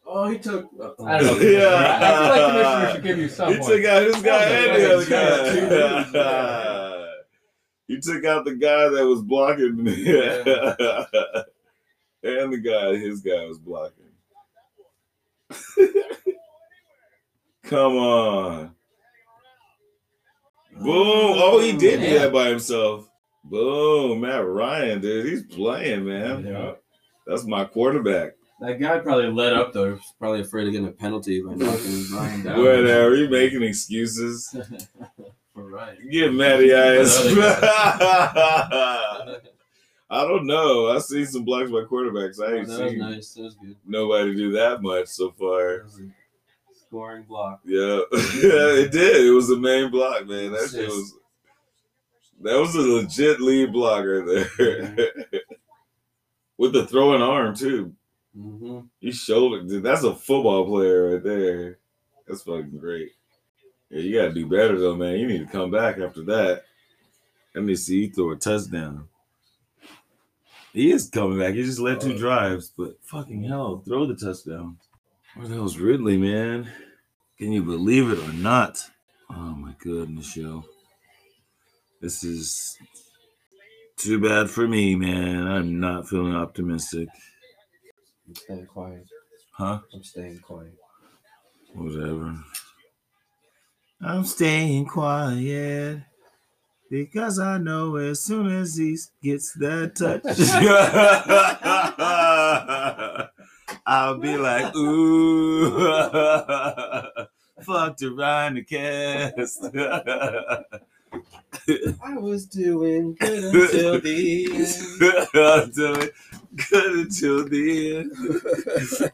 [SPEAKER 4] Oh, he took. Uh,
[SPEAKER 2] I don't know.
[SPEAKER 1] Yeah.
[SPEAKER 2] I feel like commissioner should give you some
[SPEAKER 1] He
[SPEAKER 2] points.
[SPEAKER 1] took out his guy and the other
[SPEAKER 4] Yeah.
[SPEAKER 1] guy. he took out the guy that was blocking. Me. And the guy, his guy was blocking. Come on. Boom. Oh, he did do that by himself. Boom. Matt Ryan, dude. He's playing, man.
[SPEAKER 2] Yeah.
[SPEAKER 1] That's my quarterback.
[SPEAKER 4] That guy probably let up though. He's probably afraid of getting a penalty by knocking Ryan down.
[SPEAKER 1] Whatever. He making excuses.
[SPEAKER 4] For Ryan.
[SPEAKER 1] Get Matty
[SPEAKER 4] Ice.
[SPEAKER 1] I don't know. I see some blocks by quarterbacks. I
[SPEAKER 4] Oh,
[SPEAKER 1] ain't
[SPEAKER 4] was
[SPEAKER 1] seen
[SPEAKER 4] nice. That was good.
[SPEAKER 1] nobody do that much so far.
[SPEAKER 4] That was a scoring block.
[SPEAKER 1] Yeah, it did. It was the main block, man. That shit was. That was a legit lead block right there. With the throwing arm too.
[SPEAKER 4] Mm-hmm.
[SPEAKER 1] He showed it. Dude, that's a football player right there. That's fucking great. Yeah, you gotta do better though, man. You need to come back after that. Let me see you throw a touchdown. He is coming back. He just led two drives, but fucking hell, throw the touchdown. Where the hell's Ridley, man? Can you believe it or not? Oh my goodness, yo. This is too bad for me, man. I'm not feeling optimistic.
[SPEAKER 4] I'm staying quiet.
[SPEAKER 1] Huh?
[SPEAKER 4] I'm staying quiet.
[SPEAKER 1] Whatever. I'm staying quiet because I know as soon as he gets that touch, I'll be like, ooh, fuck to Ryan the cast.
[SPEAKER 4] I was doing good until the
[SPEAKER 1] I'm doing good until the end.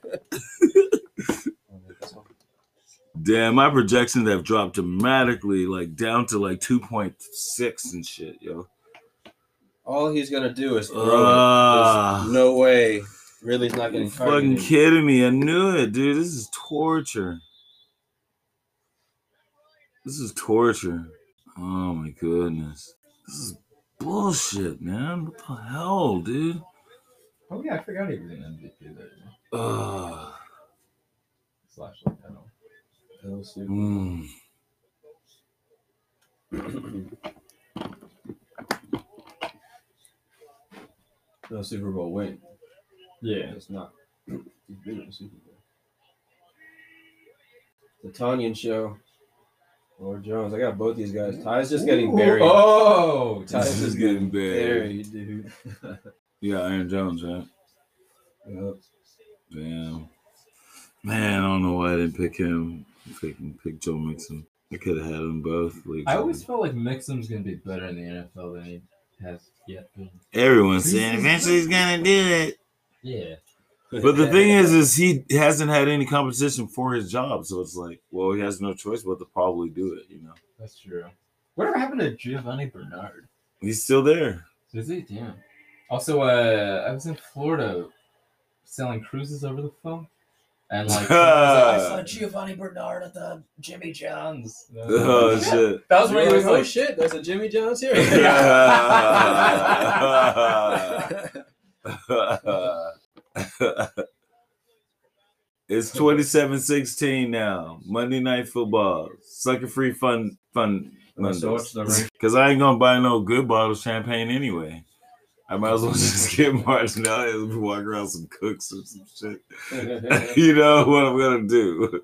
[SPEAKER 1] Damn, my projections have dropped dramatically, like down to like 2.6 and shit, yo.
[SPEAKER 4] All he's gonna do is throw it. Ah. No way. Really, he's not
[SPEAKER 1] You
[SPEAKER 4] getting
[SPEAKER 1] fucking
[SPEAKER 4] targeted.
[SPEAKER 1] kidding me. I knew it, dude. This is torture. This is torture. Oh my goodness. This is bullshit, man. What the hell, dude?
[SPEAKER 2] Oh yeah, I forgot he was an MVP year.
[SPEAKER 1] Ugh.
[SPEAKER 2] Slash like know.
[SPEAKER 4] No Super
[SPEAKER 1] Mm.
[SPEAKER 4] no Super Bowl win.
[SPEAKER 2] Yeah.
[SPEAKER 4] It's not. He's been in the Super Bowl. The Tonyan show. Lord Jones. I got both these guys. Ty's just getting buried.
[SPEAKER 2] Oh,
[SPEAKER 4] Ty's just
[SPEAKER 1] getting
[SPEAKER 4] getting
[SPEAKER 1] buried.
[SPEAKER 4] buried, dude.
[SPEAKER 1] You got Aaron Jones, right?
[SPEAKER 4] Yep.
[SPEAKER 1] Damn. Man, I don't know why I didn't pick him. Pick, pick Joe Mixon. I could have had them both. Leave
[SPEAKER 2] I always felt like Mixon's gonna be better in the NFL than he has yet been.
[SPEAKER 1] Everyone's saying eventually he's gonna do it.
[SPEAKER 2] Yeah.
[SPEAKER 1] But the thing is, is he hasn't had any competition for his job, so it's like, well, he has no choice but to probably do it. You know,
[SPEAKER 3] That's true. Whatever happened to Giovani Bernard?
[SPEAKER 1] he's still there.
[SPEAKER 3] Is he? Damn. Also, uh, I was in Florida selling cruises over the phone. And like, I saw Giovani Bernard at the Jimmy John's.
[SPEAKER 1] Oh shit!
[SPEAKER 3] That was when he was
[SPEAKER 4] oh
[SPEAKER 3] like,
[SPEAKER 4] shit, there's a Jimmy John's here.
[SPEAKER 1] it's 27-16 now. Monday night football. Sucker free fun fun
[SPEAKER 4] so what's the rank?
[SPEAKER 1] Because I ain't gonna buy no good bottle of champagne anyway. I might as well just get Martinelli and walk around some cooks or some shit. you know what I'm gonna do?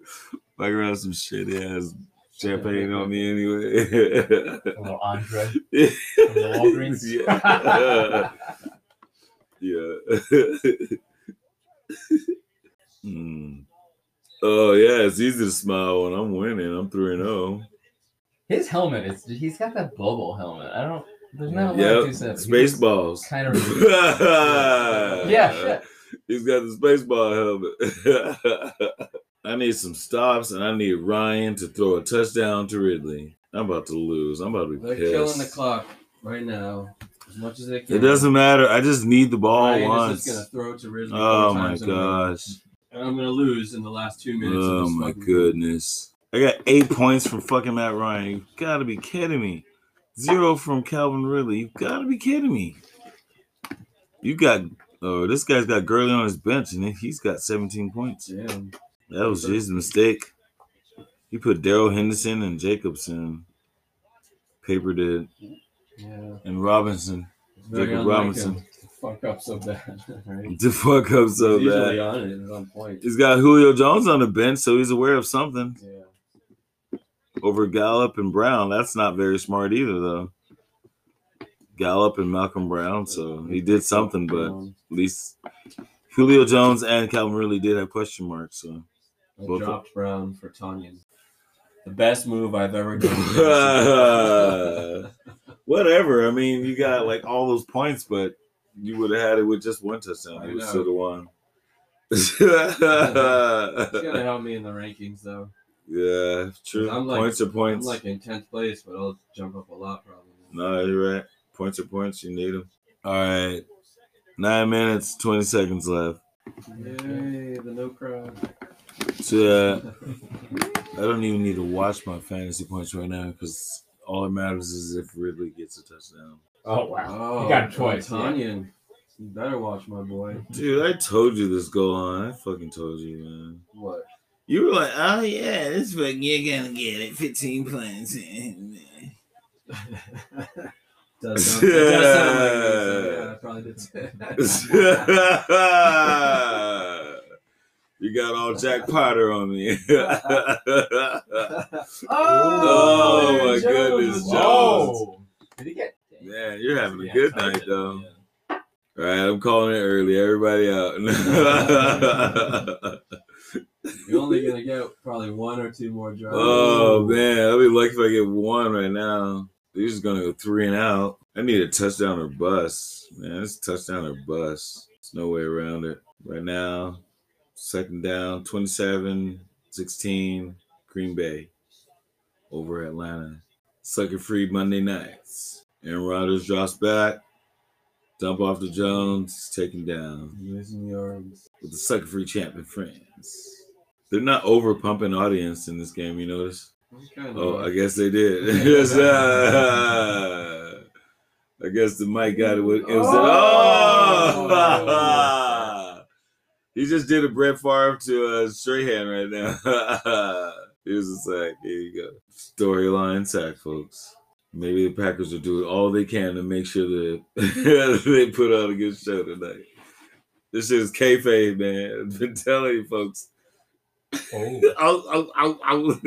[SPEAKER 1] Walk around some shitty ass champagne on me anyway.
[SPEAKER 3] little Andre from the Walgreens.
[SPEAKER 1] yeah. yeah. Hmm. Oh yeah, it's easy to smile when I'm winning. I'm three and oh. zero.
[SPEAKER 3] His helmet is he's got that bubble helmet. I don't there's not a lot
[SPEAKER 1] Yep,
[SPEAKER 3] to say.
[SPEAKER 1] space balls.
[SPEAKER 3] Kind of
[SPEAKER 1] yeah,
[SPEAKER 3] shit.
[SPEAKER 1] He's got the space ball helmet. I need some stops, and I need Ryan to throw a touchdown to Ridley. I'm about to lose. I'm about to be
[SPEAKER 4] They're
[SPEAKER 1] pissed.
[SPEAKER 4] killing the clock right now as much as they can.
[SPEAKER 1] It doesn't matter. I just need the ball
[SPEAKER 4] Ryan
[SPEAKER 1] once.
[SPEAKER 4] is just gonna throw it to Ridley.
[SPEAKER 1] Oh my
[SPEAKER 4] times in a
[SPEAKER 1] gosh.
[SPEAKER 4] And I'm gonna lose in the last two minutes.
[SPEAKER 1] Oh my goodness. I got eight points from fucking Matt Ryan. You gotta be kidding me. Zero from Calvin Ridley. You gotta be kidding me. You got oh this guy's got Gurley on his bench and he's got 17 points.
[SPEAKER 4] Damn.
[SPEAKER 1] That was his mistake. He put Darrell Henderson and Jacobson. Paper did.
[SPEAKER 4] Yeah.
[SPEAKER 1] And Robinson. Jacob Robinson.
[SPEAKER 4] Fuck up so bad, right?
[SPEAKER 1] The fuck up so
[SPEAKER 4] He's
[SPEAKER 1] bad.
[SPEAKER 4] on it. Point.
[SPEAKER 1] He's got Julio Jones on the bench, so he's aware of something.
[SPEAKER 4] Yeah.
[SPEAKER 1] over Gallup and Brown. That's not very smart either, though. Gallup and Malcolm Brown, so he did something, but at least Julio Jones and Calvin Ridley did have question marks. So
[SPEAKER 4] I
[SPEAKER 1] Both
[SPEAKER 4] dropped Brown for Tonyan. The best move I've ever done.
[SPEAKER 1] whatever. I mean, you got like all those points, but you would have had it with just one touchdown. You should have won.
[SPEAKER 4] It's gonna help me in the rankings though.
[SPEAKER 1] yeah, true.
[SPEAKER 4] I'm like-
[SPEAKER 1] points are
[SPEAKER 4] I'm
[SPEAKER 1] points.
[SPEAKER 4] like in tenth place, but I'll jump up a lot probably.
[SPEAKER 1] No, you're right. Points are points. You need them. All right. Nine minutes, 20 seconds left.
[SPEAKER 4] Yay, the no crowd.
[SPEAKER 1] So, uh, I don't even need to watch my fantasy points right now because all that matters is if Ridley gets a touchdown.
[SPEAKER 3] Oh, oh wow.
[SPEAKER 4] Oh,
[SPEAKER 3] You got a oh, choice, yeah.
[SPEAKER 4] You better watch my boy.
[SPEAKER 1] Dude, I told you this go on. I fucking told you, man.
[SPEAKER 4] What?
[SPEAKER 1] You were like, oh, yeah, this fucking, you're going to get it. 15 points.
[SPEAKER 4] Does sound, does sound like yeah, I probably did say that.
[SPEAKER 1] You got all Jack Potter on me.
[SPEAKER 4] oh,
[SPEAKER 1] Oh, my
[SPEAKER 4] Jones
[SPEAKER 1] goodness,
[SPEAKER 4] was-
[SPEAKER 1] Jones.
[SPEAKER 3] Whoa. Did he get?
[SPEAKER 1] Man, you're having a good night, though.
[SPEAKER 3] yeah.
[SPEAKER 1] All right, I'm calling it early. Everybody out.
[SPEAKER 4] You're only gonna get probably one or two more drives.
[SPEAKER 1] oh man, I'll be lucky if I get one right now. They're just gonna go three and out. I need a touchdown or bust. Man, it's touchdown or bust. There's no way around it. Right now, second down, 27, 16, Green Bay over Atlanta. Sucker free Monday nights. Aaron Rodgers drops back. Dump off to Jones, taken down
[SPEAKER 4] Using your arms.
[SPEAKER 1] with the sucker free champion friends. They're not over pumping audience in this game, you notice? Oh, I guess they did. Yes, uh, I guess the mic got it. With, it was oh! he just did a Brett Favre to uh, Strahan right now. Here's a sack. Here you go. Storyline sack, folks. Maybe the Packers will do all they can to make sure that they put on a good show tonight. This is kayfabe, man. I've been telling you, folks.
[SPEAKER 3] Oh.
[SPEAKER 1] Ow, ow, ow.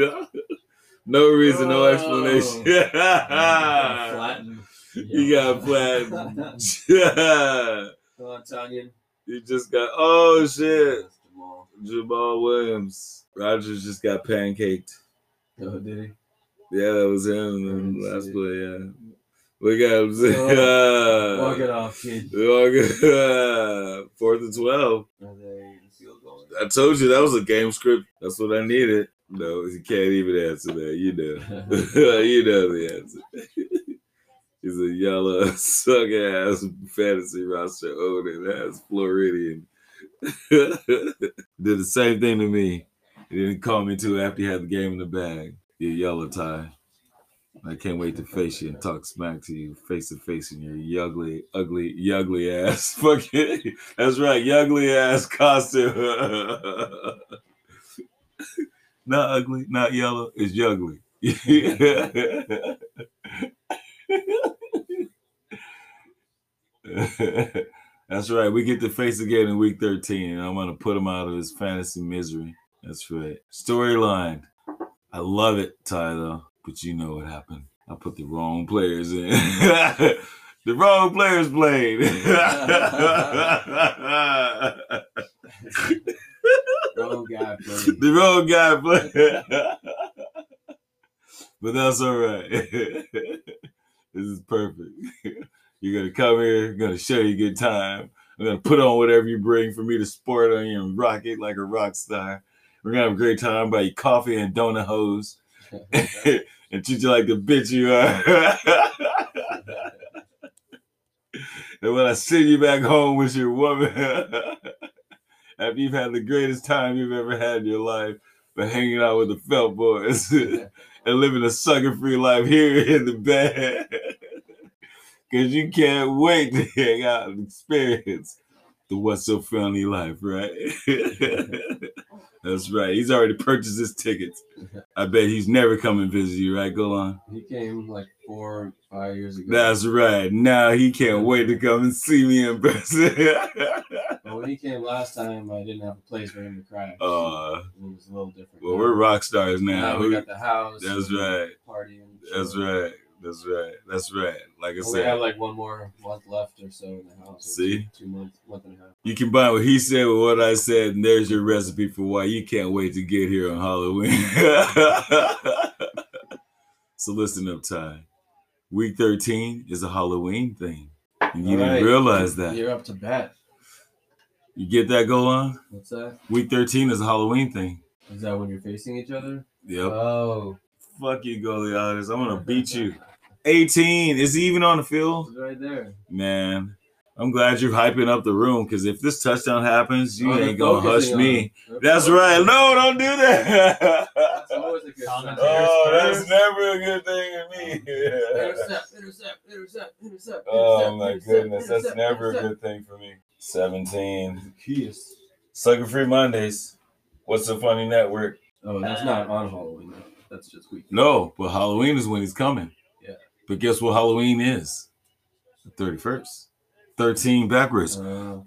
[SPEAKER 1] no reason, no
[SPEAKER 4] Oh.
[SPEAKER 1] explanation.
[SPEAKER 4] Flatten.
[SPEAKER 1] you got flattened.
[SPEAKER 4] Come on, Tonyan.
[SPEAKER 1] You just got oh shit.
[SPEAKER 4] Jamaal.
[SPEAKER 1] Jamaal Williams. Rodgers just got pancaked.
[SPEAKER 4] Oh, did he?
[SPEAKER 1] Yeah, that was him in
[SPEAKER 4] oh,
[SPEAKER 1] the last play, yeah. Look at him.
[SPEAKER 4] Oh, walk it off, kid.
[SPEAKER 1] Walk it- Fourth and twelve.
[SPEAKER 4] Oh,
[SPEAKER 1] I told you that was a game script. That's what I needed. No, you can't even answer that. You know, you know the answer. He's a yellow, suck ass fantasy roster owner that has Floridian. Did the same thing to me. He didn't call me until after he had the game in the bag. You yellow tie. I can't wait to face you and talk smack to you face to face in your ugly, ugly, ugly ass. Fucking, that's right, ugly ass costume. not ugly, not yellow. It's ugly. That's right. We get to face again in week 13, and I'm going to put him out of his fantasy misery. That's right. Storyline. I love it, Ty, though. But you know what happened. I put the wrong players in. the wrong players played.
[SPEAKER 4] The Wrong guy played.
[SPEAKER 1] the wrong guy played. but that's all right. this is perfect. You're gonna come here, gonna show you a good time. I'm gonna put on whatever you bring for me to sport on you and rock it like a rock star. We're gonna have a great time, buy you coffee and donut hose, and treat you like the bitch you are. and when I send you back home with your woman, after you've had the greatest time you've ever had in your life, by hanging out with the felt boys and living a sucker-free life here in the bed. Cause you can't wait to hang out and experience the what's so funny life, right? That's right. He's already purchased his tickets. I bet he's never come and visit you, right? Go on.
[SPEAKER 4] He came like four, five years ago.
[SPEAKER 1] That's right. Now he can't wait to come and see me in person.
[SPEAKER 4] But when he came last time, I didn't have a place for him to crash.
[SPEAKER 1] uh,
[SPEAKER 4] it was a little different.
[SPEAKER 1] well, we're rock stars now.
[SPEAKER 4] now we
[SPEAKER 1] We-
[SPEAKER 4] got the house.
[SPEAKER 1] That's right.
[SPEAKER 4] Party
[SPEAKER 1] That's right. That's right. That's right. Like I
[SPEAKER 4] said, we have like one more month left or so in the house.
[SPEAKER 1] See?
[SPEAKER 4] two, two months, month and a half.
[SPEAKER 1] You combine what he said with what I said, and there's your recipe for why you can't wait to get here on Halloween. so listen up, Ty. Week 13 is a Halloween thing. And you
[SPEAKER 4] All
[SPEAKER 1] didn't
[SPEAKER 4] right.
[SPEAKER 1] realize that.
[SPEAKER 4] You're up to bat.
[SPEAKER 1] You get that go on?
[SPEAKER 4] What's that?
[SPEAKER 1] Week 13 is a Halloween thing.
[SPEAKER 4] Is that when you're facing each other?
[SPEAKER 1] Yep.
[SPEAKER 4] Oh,
[SPEAKER 1] Fuck you, goalie artist. I'm gonna beat you. 18. Is he even on the field?
[SPEAKER 4] it's right there.
[SPEAKER 1] Man. I'm glad you're hyping up the room because if this touchdown happens, you
[SPEAKER 4] Oh,
[SPEAKER 1] ain't gonna hush me. That's
[SPEAKER 4] focusing.
[SPEAKER 1] right. No, don't do that.
[SPEAKER 4] That's always a good sign.
[SPEAKER 1] Oh, that's never a good thing to me.
[SPEAKER 4] Intercept, intercept, intercept, intercept.
[SPEAKER 1] oh my
[SPEAKER 4] intercept,
[SPEAKER 1] goodness, that's
[SPEAKER 4] intercept,
[SPEAKER 1] never a good thing for me. 17.
[SPEAKER 4] Yes.
[SPEAKER 1] Sucker Free Mondays. What's the funny network?
[SPEAKER 4] Oh, that's not on Halloween. That's just week.
[SPEAKER 1] No, but Halloween is when he's coming.
[SPEAKER 4] Yeah.
[SPEAKER 1] But guess what Halloween is? The 31st. 13 backwards.
[SPEAKER 4] Uh,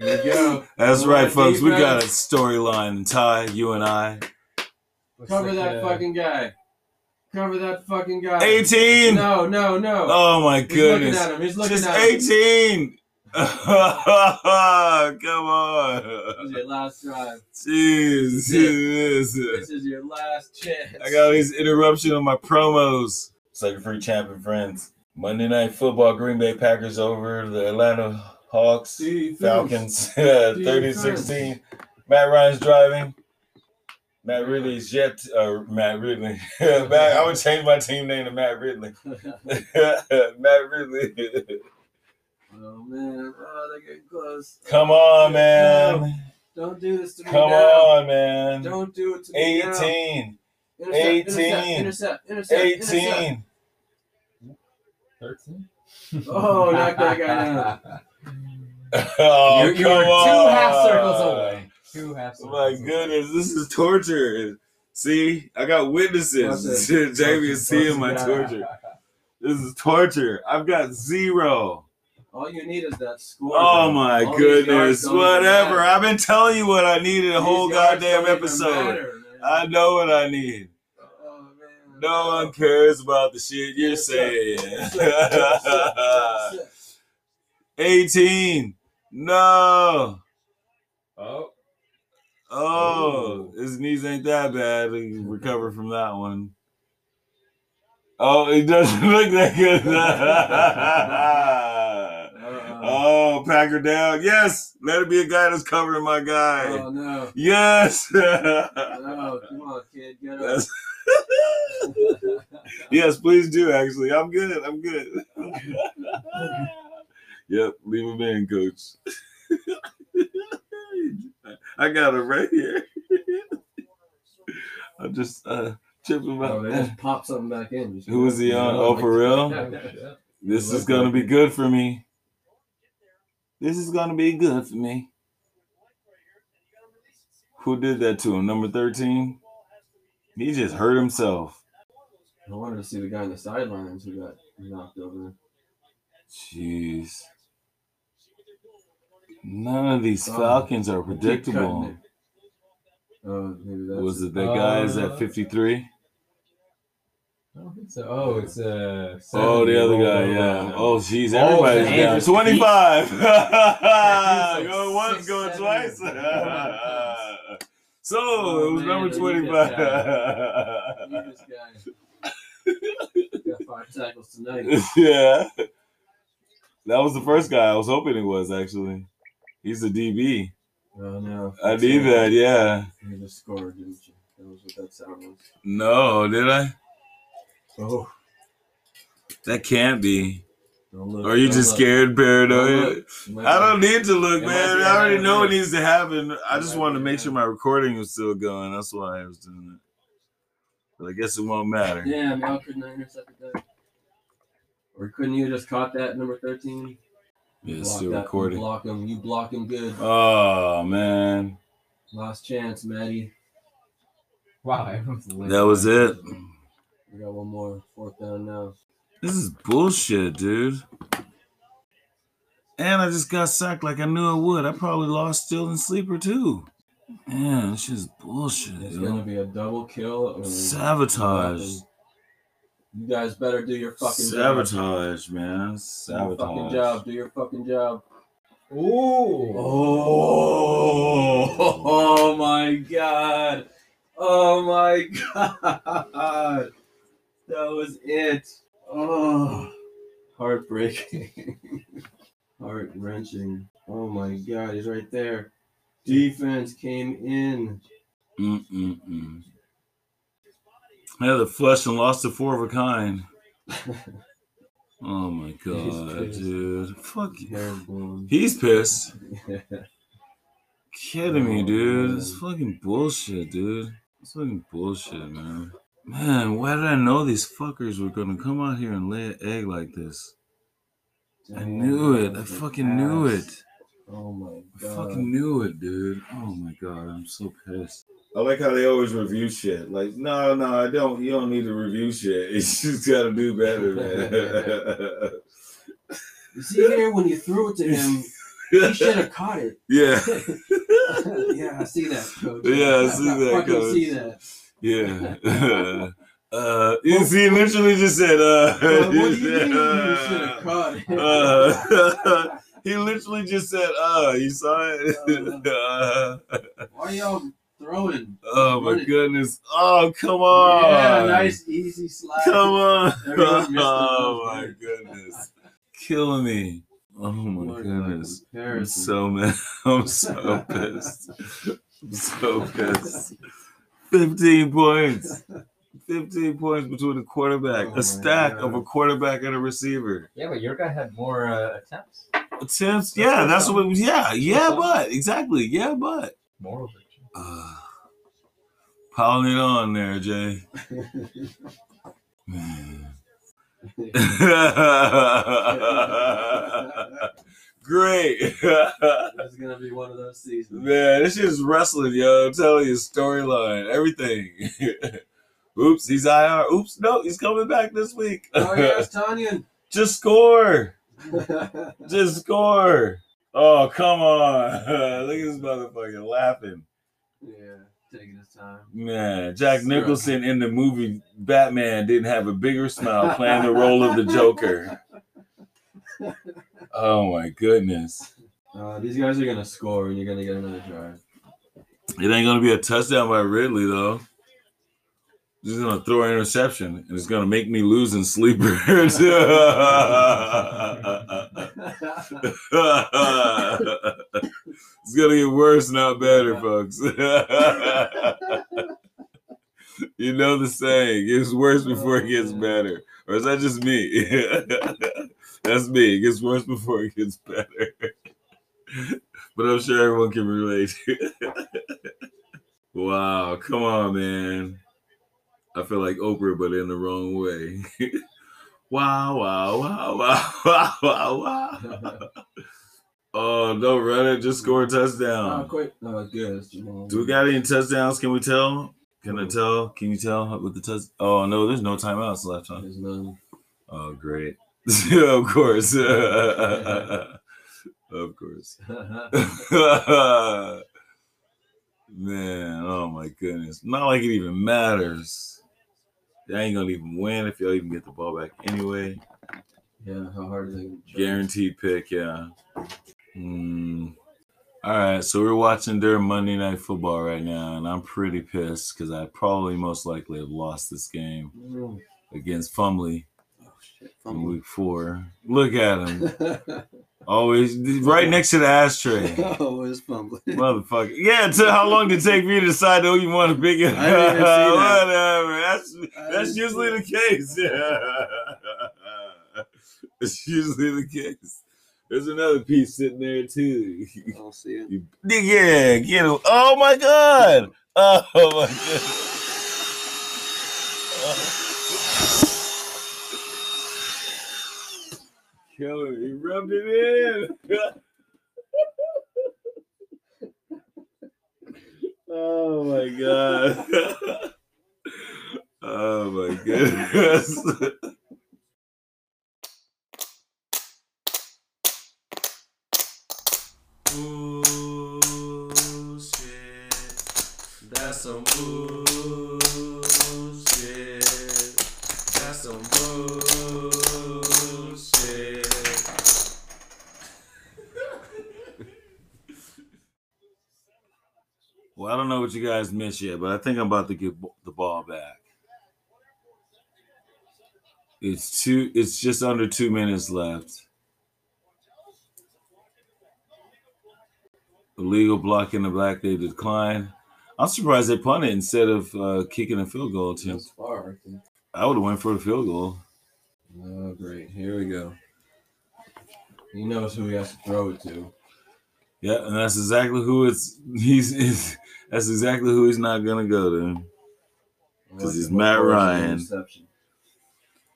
[SPEAKER 4] there you go.
[SPEAKER 1] That's
[SPEAKER 4] Come
[SPEAKER 1] right, folks. We got a
[SPEAKER 4] defense.
[SPEAKER 1] storyline. Ty, you and I.
[SPEAKER 4] Cover
[SPEAKER 3] Looks
[SPEAKER 4] that
[SPEAKER 3] like, uh,
[SPEAKER 4] fucking guy. Cover that fucking guy.
[SPEAKER 1] 18.
[SPEAKER 4] No, no, no.
[SPEAKER 1] Oh my
[SPEAKER 4] He's
[SPEAKER 1] goodness.
[SPEAKER 4] looking at him. He's looking
[SPEAKER 1] Just
[SPEAKER 4] at him.
[SPEAKER 1] 18. Come on.
[SPEAKER 4] This is your last drive.
[SPEAKER 1] Jeez.
[SPEAKER 4] This. This is your last chance.
[SPEAKER 1] I got these interruption on my promos. Second free champion friends. Monday night football, Green Bay Packers over the Atlanta Hawks.
[SPEAKER 4] Defense.
[SPEAKER 1] Falcons 30 16. Matt Ryan's driving. Matt Ridley's yet uh, Matt Ridley. Matt, I would change my team name to Matt Ridley. Matt Ridley.
[SPEAKER 4] Oh man, oh they're getting close.
[SPEAKER 1] Come on, man.
[SPEAKER 4] Don't do this to me
[SPEAKER 1] Come
[SPEAKER 4] now.
[SPEAKER 1] on, man.
[SPEAKER 4] Don't do it to me now.
[SPEAKER 1] 18.
[SPEAKER 4] Intercept,
[SPEAKER 1] 18.
[SPEAKER 4] Intercept, intercept, intercept,
[SPEAKER 1] 18.
[SPEAKER 3] 13?
[SPEAKER 4] Oh, knock that guy down.
[SPEAKER 1] Oh,
[SPEAKER 3] you're, you're
[SPEAKER 1] come
[SPEAKER 3] two
[SPEAKER 1] on.
[SPEAKER 3] half circles away. Two half
[SPEAKER 1] Oh
[SPEAKER 3] circles.
[SPEAKER 1] my
[SPEAKER 3] away.
[SPEAKER 1] goodness, this is torture. See, I got witnesses. Jamie is seeing my torture. This is torture. I've got zero.
[SPEAKER 4] All you need is that score.
[SPEAKER 1] Oh
[SPEAKER 4] though.
[SPEAKER 1] my
[SPEAKER 4] All
[SPEAKER 1] goodness.
[SPEAKER 4] yards don't even
[SPEAKER 1] Whatever. I've been telling you what I needed a
[SPEAKER 4] These
[SPEAKER 1] whole goddamn episode.
[SPEAKER 4] matter.
[SPEAKER 1] I know what I need.
[SPEAKER 4] Oh, man.
[SPEAKER 1] No one cares about the shit you're saying.
[SPEAKER 4] Intercept, intercept.
[SPEAKER 1] 18. No.
[SPEAKER 3] Oh,
[SPEAKER 1] Oh, his knees ain't that bad. He recovered from that one. Oh, it doesn't look that good.
[SPEAKER 4] Uh-uh.
[SPEAKER 1] oh Packer down. Yes. Let it be a guy that's covering my guy.
[SPEAKER 4] Oh no.
[SPEAKER 1] Yes.
[SPEAKER 4] No, come on, kid, get up.
[SPEAKER 1] Yes, please do. Actually, I'm good. I'm good. yep, leave him in, coach. I got him right here. I'm just uh chipped him
[SPEAKER 4] Oh, just pop something back in.
[SPEAKER 1] Who was he on? Oh, for real? This is gonna be good for me. This is gonna be good for me. Who did that to him? Number 13? He just hurt himself.
[SPEAKER 4] I wanted to see the guy on the sidelines who got knocked over.
[SPEAKER 1] Jeez. None of these
[SPEAKER 4] Oh,
[SPEAKER 1] Falcons are predictable.
[SPEAKER 4] Oh,
[SPEAKER 1] Was it that guy is at
[SPEAKER 3] Uh,
[SPEAKER 1] 53?
[SPEAKER 3] I don't think so. Oh, it's uh.
[SPEAKER 1] Oh, the other guy, yeah. Oh, jeez, everybody's
[SPEAKER 3] the
[SPEAKER 1] down.
[SPEAKER 3] Andrews
[SPEAKER 1] 25.
[SPEAKER 3] like
[SPEAKER 1] going once,
[SPEAKER 3] six,
[SPEAKER 1] going
[SPEAKER 3] seven,
[SPEAKER 1] twice. so
[SPEAKER 4] Oh,
[SPEAKER 1] it was
[SPEAKER 4] man,
[SPEAKER 1] number
[SPEAKER 4] they need
[SPEAKER 1] 25.
[SPEAKER 4] Need this guy. got five tackles tonight.
[SPEAKER 1] yeah. That was the first guy I was hoping it was, actually. He's a DB.
[SPEAKER 4] Oh no.
[SPEAKER 1] I need that, yeah.
[SPEAKER 4] You just scored, didn't you? That was what that sound was.
[SPEAKER 1] No, did I?
[SPEAKER 4] Oh.
[SPEAKER 1] That can't be.
[SPEAKER 4] Don't look.
[SPEAKER 1] Are you just
[SPEAKER 4] look.
[SPEAKER 1] scared,
[SPEAKER 4] Don't
[SPEAKER 1] paranoid?
[SPEAKER 4] look. You might
[SPEAKER 1] I don't need to look,
[SPEAKER 4] It
[SPEAKER 1] man.
[SPEAKER 4] be
[SPEAKER 1] I already
[SPEAKER 4] a
[SPEAKER 1] know what needs to happen. I just
[SPEAKER 4] might
[SPEAKER 1] wanted to make sure my recording was still going. That's why I was doing it. But I guess it won't matter.
[SPEAKER 4] Damn, y'all couldn't have intercepted that. Or couldn't you just caught that number 13?
[SPEAKER 1] Yeah,
[SPEAKER 4] Block
[SPEAKER 1] still
[SPEAKER 4] that,
[SPEAKER 1] recording.
[SPEAKER 4] You block him. You block him good.
[SPEAKER 1] Oh man,
[SPEAKER 4] Last chance, Maddie.
[SPEAKER 3] Wow,
[SPEAKER 1] that was it.
[SPEAKER 4] We got one more. Fourth down now.
[SPEAKER 1] This is bullshit, dude. And I just got sacked like I knew I would. I probably lost Still and Sleeper too. Man, this is bullshit,
[SPEAKER 4] It's gonna be a double kill. or
[SPEAKER 1] Sabotage.
[SPEAKER 4] nothing. You guys better do your fucking job.
[SPEAKER 1] Sabotage, man. Sabotage.
[SPEAKER 4] Do your fucking job. Do your fucking job.
[SPEAKER 3] Ooh.
[SPEAKER 4] Oh, oh my god. Oh my god. That was it. Oh, heartbreaking. Heart wrenching. Oh my god, he's right there. Defense came in.
[SPEAKER 1] Mm-mm-mm. Yeah, the flesh and lost to four of a kind. Oh my god, dude. Fuck you. He's pissed. Kidding me,
[SPEAKER 4] Oh,
[SPEAKER 1] dude. It's
[SPEAKER 4] man.
[SPEAKER 1] fucking bullshit, dude. It's fucking bullshit, man. Man, why did I know these fuckers were gonna come out here and lay an egg like this? I knew it. I fucking knew it.
[SPEAKER 4] Oh my god.
[SPEAKER 1] I
[SPEAKER 4] god.
[SPEAKER 1] fucking knew it, dude. Oh my god, I'm so pissed. I like how they always review shit. Like, no, no, I don't. You don't need to review shit. You just gotta do better, man.
[SPEAKER 4] You see here when you threw it to him, he should have caught it.
[SPEAKER 1] yeah,
[SPEAKER 4] yeah, I see that, coach.
[SPEAKER 1] Yeah, I see that,
[SPEAKER 4] fucking
[SPEAKER 1] coach.
[SPEAKER 4] see that.
[SPEAKER 1] Yeah. uh, he literally just said, uh,
[SPEAKER 4] Well, do
[SPEAKER 1] he
[SPEAKER 4] you
[SPEAKER 1] said,
[SPEAKER 4] mean
[SPEAKER 1] uh,
[SPEAKER 4] should have caught it?
[SPEAKER 1] uh, he literally just said, uh, you saw it? Uh,
[SPEAKER 4] Why y'all throwing?
[SPEAKER 1] oh my
[SPEAKER 4] Running.
[SPEAKER 1] goodness. Oh, come on.
[SPEAKER 4] Yeah, nice, easy slide.
[SPEAKER 1] Come on.
[SPEAKER 4] Everyone missed the
[SPEAKER 1] Oh my goodness. Killing me. Oh my
[SPEAKER 4] a
[SPEAKER 1] goodness. I'm so mad. I'm so pissed. I'm so pissed. 15 points. 15 points between a quarterback,
[SPEAKER 4] Oh
[SPEAKER 1] a stack
[SPEAKER 4] God.
[SPEAKER 1] of a quarterback and a receiver.
[SPEAKER 3] Yeah, but your guy had more uh, attempts.
[SPEAKER 1] Attempts, yeah, that's what. Yeah, yeah, but exactly, yeah, but.
[SPEAKER 3] Moral victory.
[SPEAKER 1] Uh, piling it on there, Jay. Man. Great.
[SPEAKER 4] It's gonna be one of those seasons.
[SPEAKER 1] Man, this shit is wrestling, yo. I'm telling you, storyline, everything. Oops, he's IR. Oops, no, he's coming back this week.
[SPEAKER 4] Oh yes, Tonyan.
[SPEAKER 1] Just score. Just score. Oh, come on. Look at this motherfucker laughing.
[SPEAKER 4] yeah, taking his time.
[SPEAKER 1] Man, Jack Nicholson in the movie Batman didn't have a bigger smile playing the role of the Joker. Oh my goodness.
[SPEAKER 4] Uh, these guys are gonna score, and you're gonna get another drive.
[SPEAKER 1] It ain't gonna be a touchdown by Ridley though. He's gonna throw an interception and it's gonna make me lose in sleepers. it's gonna get worse, not better, folks. you know the saying, it gets worse before it gets better. Or is that just me? That's me. It gets worse before it gets better. but I'm sure everyone can relate. wow, come on, man. I feel like Oprah, but in the wrong way. wow, wow, wow, wow, wow, wow. Oh, don't run it. Just score a touchdown.
[SPEAKER 4] quick. No. Jamaal.
[SPEAKER 1] Do we got any touchdowns? Can we tell? Can I tell? Can you tell with the touch? Oh no, there's no timeouts left. Huh?
[SPEAKER 4] There's none.
[SPEAKER 1] Oh great. of course. of course. Man, oh my goodness. Not like it even matters. They ain't gonna even win if y'all even get the ball back anyway.
[SPEAKER 4] yeah, how hard is it?
[SPEAKER 1] Guaranteed pick, yeah. Hmm. All right, so we're watching their Monday Night Football right now, and I'm pretty pissed because I probably most likely have lost this game
[SPEAKER 4] Oh,
[SPEAKER 1] against
[SPEAKER 4] Fumbly
[SPEAKER 1] in week four. Look at him. Always right next to the ashtray.
[SPEAKER 5] oh, it's fumbling.
[SPEAKER 1] Motherfucker. Yeah, until how long did it take me to decide who you want to pick it?
[SPEAKER 5] I didn't see that.
[SPEAKER 1] Whatever. That's that's usually the case. Yeah. it's usually the case. There's another piece sitting there too.
[SPEAKER 5] I don't see it.
[SPEAKER 1] Yeah, get him. Oh my god. Oh my god. Kill oh. Him. He rubbed it in. oh my god. oh my goodness. Bullshit. That's some bullshit. Well, I don't know what you guys missed yet, but I think I'm about to get the ball back. It's two. It's just under two minutes left. Illegal block in the back. They decline. I'm surprised they punted instead of uh, kicking a field goal attempt.
[SPEAKER 4] Far, I.
[SPEAKER 1] I would have went for the field goal.
[SPEAKER 4] Oh, great. Here we go. He knows who he has to throw it to.
[SPEAKER 1] Yeah, and that's exactly who it's. He's. That's exactly who he's not gonna go to. Because he's Matt Ryan.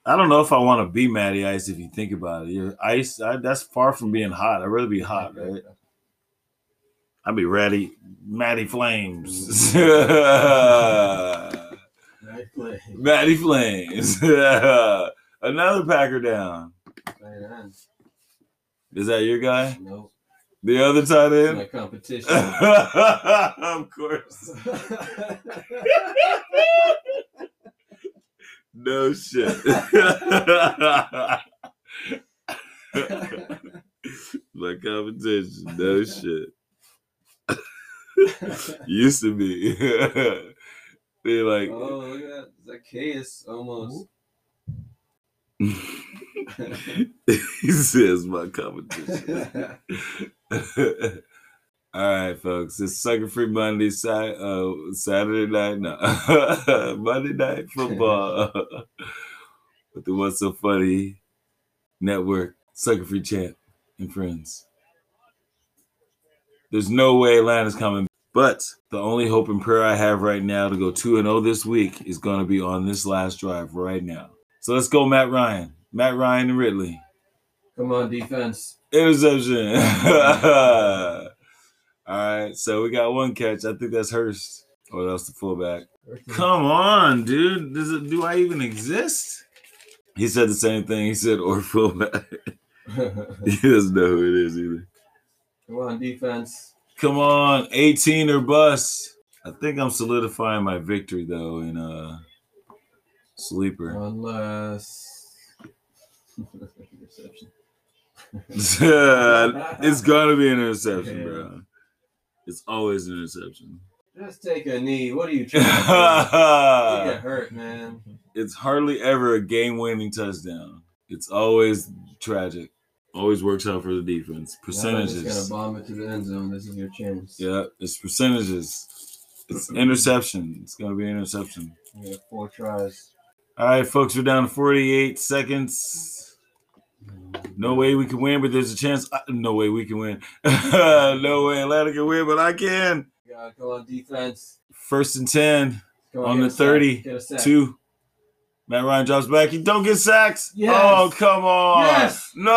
[SPEAKER 1] I don't know if I want to be Matty Ice if you think about it. Ice. I, that's far from being hot. I'd rather be hot, right? I'd be ready, Matty Flames. Matty Flames. Another Packer down. Is that your guy?
[SPEAKER 4] Nope.
[SPEAKER 1] The other tight end?
[SPEAKER 4] my competition.
[SPEAKER 1] of course. No shit. My competition. No shit. Used to be. They're like,
[SPEAKER 4] oh, look at that. Zacchaeus almost.
[SPEAKER 1] He says my competition. All right, folks. It's Sucker Free Monday, uh, Saturday night, no, Monday night football with the What's So Funny Network, Sucker Free Champ, and friends. There's no way Atlanta's coming, but the only hope and prayer I have right now to go 2 and 0 this week is going to be on this last drive right now. So let's go, Matt Ryan. Matt Ryan and Ridley.
[SPEAKER 4] Come on, defense.
[SPEAKER 1] Interception. All right, so we got one catch. I think that's Hurst. Or that's the fullback. Come on, dude. Does it, do I even exist? He said the same thing. He said or fullback. he doesn't know who it is either.
[SPEAKER 4] Come on, defense.
[SPEAKER 1] Come on, 18 or bust. I think I'm solidifying my victory though in uh sleeper.
[SPEAKER 4] Unless. Interception.
[SPEAKER 1] it's gonna be an interception, bro. It's always an interception.
[SPEAKER 4] Just take a knee. What are you trying to do? You get hurt, man.
[SPEAKER 1] it's hardly ever a game winning touchdown. It's always tragic. Always works out for the defense.
[SPEAKER 4] Now
[SPEAKER 1] Percentages.
[SPEAKER 4] gonna bomb it to the end zone. This is your chance.
[SPEAKER 1] Yeah, it's percentages. It's interception. It's gonna be an interception.
[SPEAKER 4] You got four tries.
[SPEAKER 1] All right, folks, we're down to 48 seconds. No way we can win, but there's a chance. uh, No way we can win. no way Atlanta can win, but I can.
[SPEAKER 4] Yeah, go on defense.
[SPEAKER 1] First and 10,
[SPEAKER 4] Go
[SPEAKER 1] On the
[SPEAKER 4] a
[SPEAKER 1] 30,
[SPEAKER 4] Get
[SPEAKER 1] two. Matt Ryan drops back. He don't get sacks.
[SPEAKER 4] Yes.
[SPEAKER 1] Oh, come on.
[SPEAKER 4] Yes.
[SPEAKER 1] No.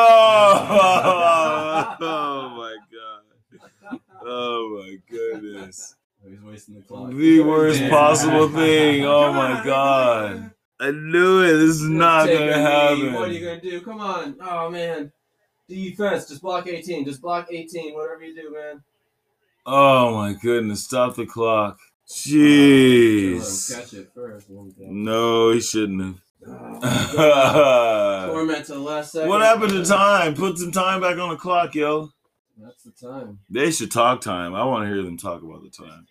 [SPEAKER 1] oh, my God. Oh, my goodness.
[SPEAKER 4] He's wasting the clock.
[SPEAKER 1] The worst possible thing. Oh, my God. I knew it. This is not going to
[SPEAKER 4] a knee.
[SPEAKER 1] happen.
[SPEAKER 4] What are you gonna do? Come on. Oh man. Defense. Just block 18. Just block 18. Whatever you do, man.
[SPEAKER 1] Oh my goodness! Stop the clock. Jeez.
[SPEAKER 4] Catch it first. and then go.
[SPEAKER 1] No, he shouldn't have.
[SPEAKER 4] Oh, ah,
[SPEAKER 1] what
[SPEAKER 4] Torment to the last second.
[SPEAKER 1] happened to time? Put some time back on the clock, yo.
[SPEAKER 4] That's the time.
[SPEAKER 1] They should talk time. I want to hear them talk about the time.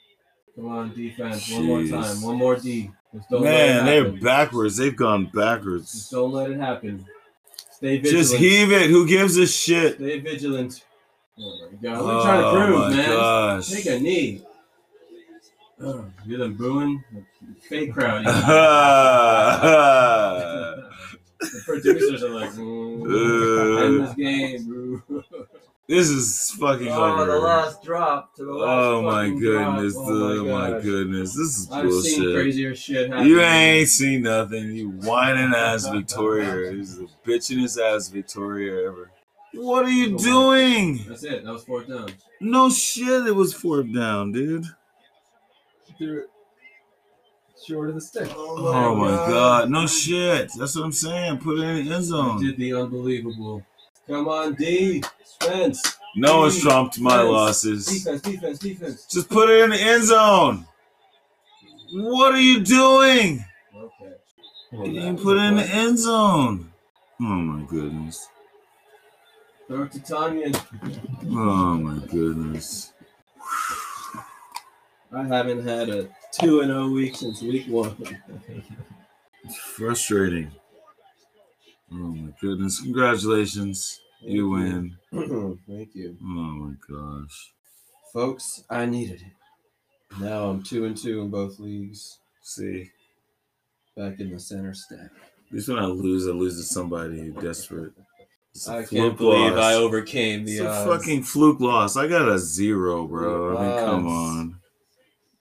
[SPEAKER 4] Come on, defense. One more time. One more D. Just
[SPEAKER 1] Man, they're backwards. They've gone
[SPEAKER 4] Just
[SPEAKER 1] backwards.
[SPEAKER 4] don't let it happen. Stay vigilant.
[SPEAKER 1] Just heave it. Who gives a shit?
[SPEAKER 4] Stay vigilant. Oh my god. What are you trying to
[SPEAKER 1] Oh
[SPEAKER 4] prove,
[SPEAKER 1] my
[SPEAKER 4] man?
[SPEAKER 1] gosh.
[SPEAKER 4] Take a knee. Oh, you're them booing? Fake crowd. the producers are like, mm, end this game, bro.
[SPEAKER 1] this is fucking
[SPEAKER 4] Oh, the last drop to the last
[SPEAKER 1] Oh my goodness.
[SPEAKER 4] Oh drop.
[SPEAKER 1] Oh my
[SPEAKER 4] gosh.
[SPEAKER 1] goodness. This is
[SPEAKER 4] I've seen
[SPEAKER 1] bullshit.
[SPEAKER 4] crazier shit happen.
[SPEAKER 1] You ain't seen nothing. You whining ass Victoria. This is the bitchingest ass Victoria ever. What are you doing?
[SPEAKER 4] That's it. That was fourth down.
[SPEAKER 1] No shit, it was fourth down, dude.
[SPEAKER 2] Threw it short of the stick.
[SPEAKER 1] Oh, oh my god, no shit. That's what I'm saying. Put it in the end
[SPEAKER 4] You
[SPEAKER 1] zone.
[SPEAKER 4] did the unbelievable. Come on, D. Spence.
[SPEAKER 1] No one's trumped my
[SPEAKER 4] Defense.
[SPEAKER 1] losses.
[SPEAKER 4] Defense, defense, defense.
[SPEAKER 1] Just put it in the end zone. What are you doing?
[SPEAKER 4] Okay.
[SPEAKER 1] You put it in the end zone. Oh my goodness.
[SPEAKER 4] Throw it to Tonyan.
[SPEAKER 1] Oh my goodness.
[SPEAKER 4] I haven't had a 2 and 0 week since week one.
[SPEAKER 1] It's frustrating. Oh my goodness. Congratulations. You win.
[SPEAKER 4] Thank you.
[SPEAKER 1] Oh my gosh.
[SPEAKER 4] Folks, I needed it. Now I'm 2 and 2 in both leagues.
[SPEAKER 1] See,
[SPEAKER 4] Back in the center stack.
[SPEAKER 1] at least when I lose, I lose to somebody desperate. It's
[SPEAKER 4] I can't believe
[SPEAKER 1] loss.
[SPEAKER 4] I overcame
[SPEAKER 1] It's
[SPEAKER 4] the
[SPEAKER 1] a
[SPEAKER 4] odds.
[SPEAKER 1] fucking fluke loss. I got a zero, bro. I mean, come on.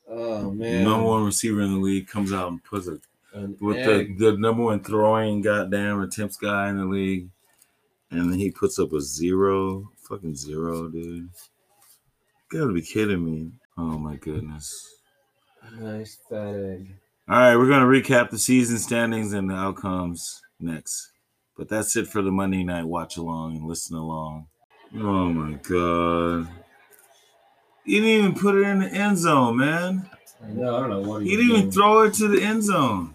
[SPEAKER 4] Oh man.
[SPEAKER 1] Number one receiver in the league comes out and puts a
[SPEAKER 4] An
[SPEAKER 1] with
[SPEAKER 4] egg.
[SPEAKER 1] the, the number one throwing goddamn attempts guy in the league, and then he puts up a zero, fucking zero, dude. You gotta be kidding me! Oh my goodness!
[SPEAKER 4] nice fat egg.
[SPEAKER 1] All right, we're gonna recap the season standings and the outcomes next, but that's it for the Monday night watch along and listen along. Oh my god! You didn't even put it in the end zone, man.
[SPEAKER 4] I know. I don't know what
[SPEAKER 1] He didn't even throw it to the end zone.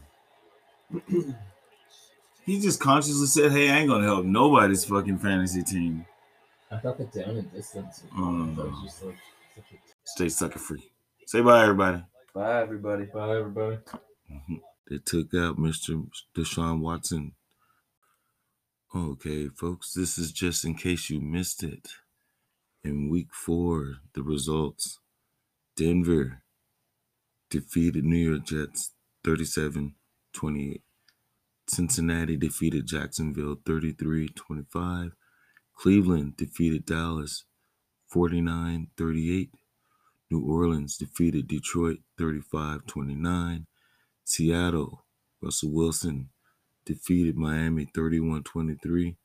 [SPEAKER 1] He just consciously said, "Hey, I ain't gonna help nobody's fucking fantasy team.
[SPEAKER 3] I thought the down and distance.
[SPEAKER 1] Mm.
[SPEAKER 3] That was just like such a
[SPEAKER 1] Stay sucker free." Say bye, everybody.
[SPEAKER 4] Bye, everybody.
[SPEAKER 3] Bye, everybody.
[SPEAKER 1] They took out Mr. Deshaun Watson. Okay, folks, this is just in case you missed it. In week four, the results Denver defeated New York Jets 37 28. Cincinnati defeated Jacksonville 33 25. Cleveland defeated Dallas 49 38. New Orleans defeated Detroit 35 29. Seattle, Russell Wilson defeated Miami 31 23.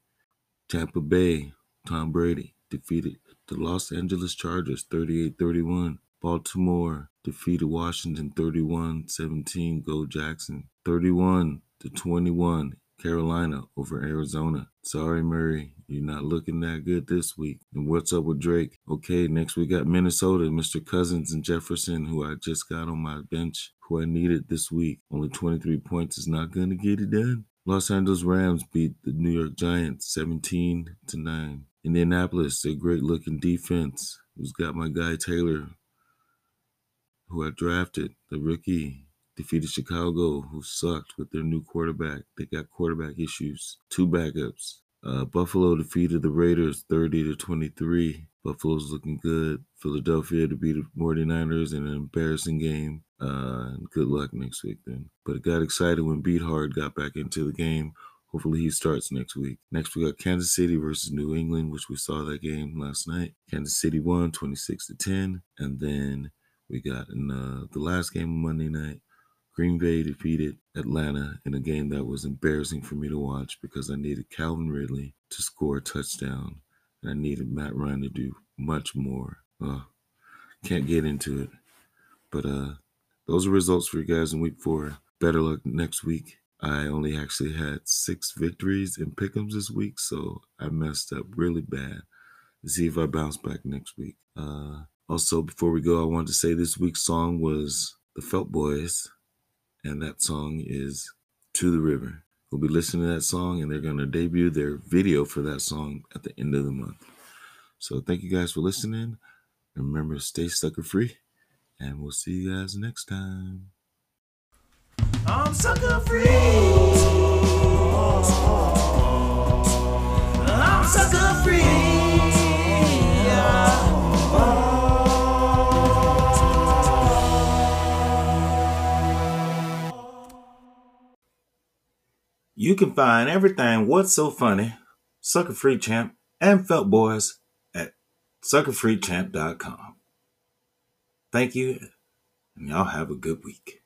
[SPEAKER 1] Tampa Bay, Tom Brady defeated the Los Angeles Chargers 38 31. Baltimore defeated Washington 31 17. Go Jackson 31 to 21. Carolina over Arizona. Sorry, Murray, you're not looking that good this week. And what's up with Drake? Okay, next we got Minnesota, Mr. Cousins and Jefferson, who I just got on my bench, who I needed this week. Only 23 points is not going to get it done. Los Angeles Rams beat the New York Giants 17 to 9. Indianapolis, a great looking defense, who's got my guy Taylor, who I drafted, the rookie, defeated Chicago, who sucked with their new quarterback. They got quarterback issues. Two backups. Uh, Buffalo defeated the Raiders 30 to 23. Buffalo's looking good. Philadelphia to beat the 49ers in an embarrassing game. Uh, and good luck next week then. But it got excited when Beathard got back into the game. Hopefully he starts next week. Next we got Kansas City versus New England, which we saw that game last night. Kansas City won 26 to 10. And then we got in uh, the last game of Monday night, Green Bay defeated Atlanta in a game that was embarrassing for me to watch because I needed Calvin Ridley to score a touchdown and I needed Matt Ryan to do much more. Uh, can't get into it. But uh, those are results for you guys in week four. Better luck next week. I only actually had six victories in pick'ems this week, so I messed up really bad. See if I bounce back next week. Uh, also, before we go, I wanted to say this week's song was the Felt Boys, and that song is To the River. We'll be listening to that song, and they're going to debut their video for that song at the end of the month. So, thank you guys for listening. Remember stay sucker free, and we'll see you guys next time.
[SPEAKER 6] I'm sucker free. I'm sucker free.
[SPEAKER 1] You can find everything What's So Funny, Sucker Free Champ, and Felt Boys at suckerfreechamp.com. Thank you, and y'all have a good week.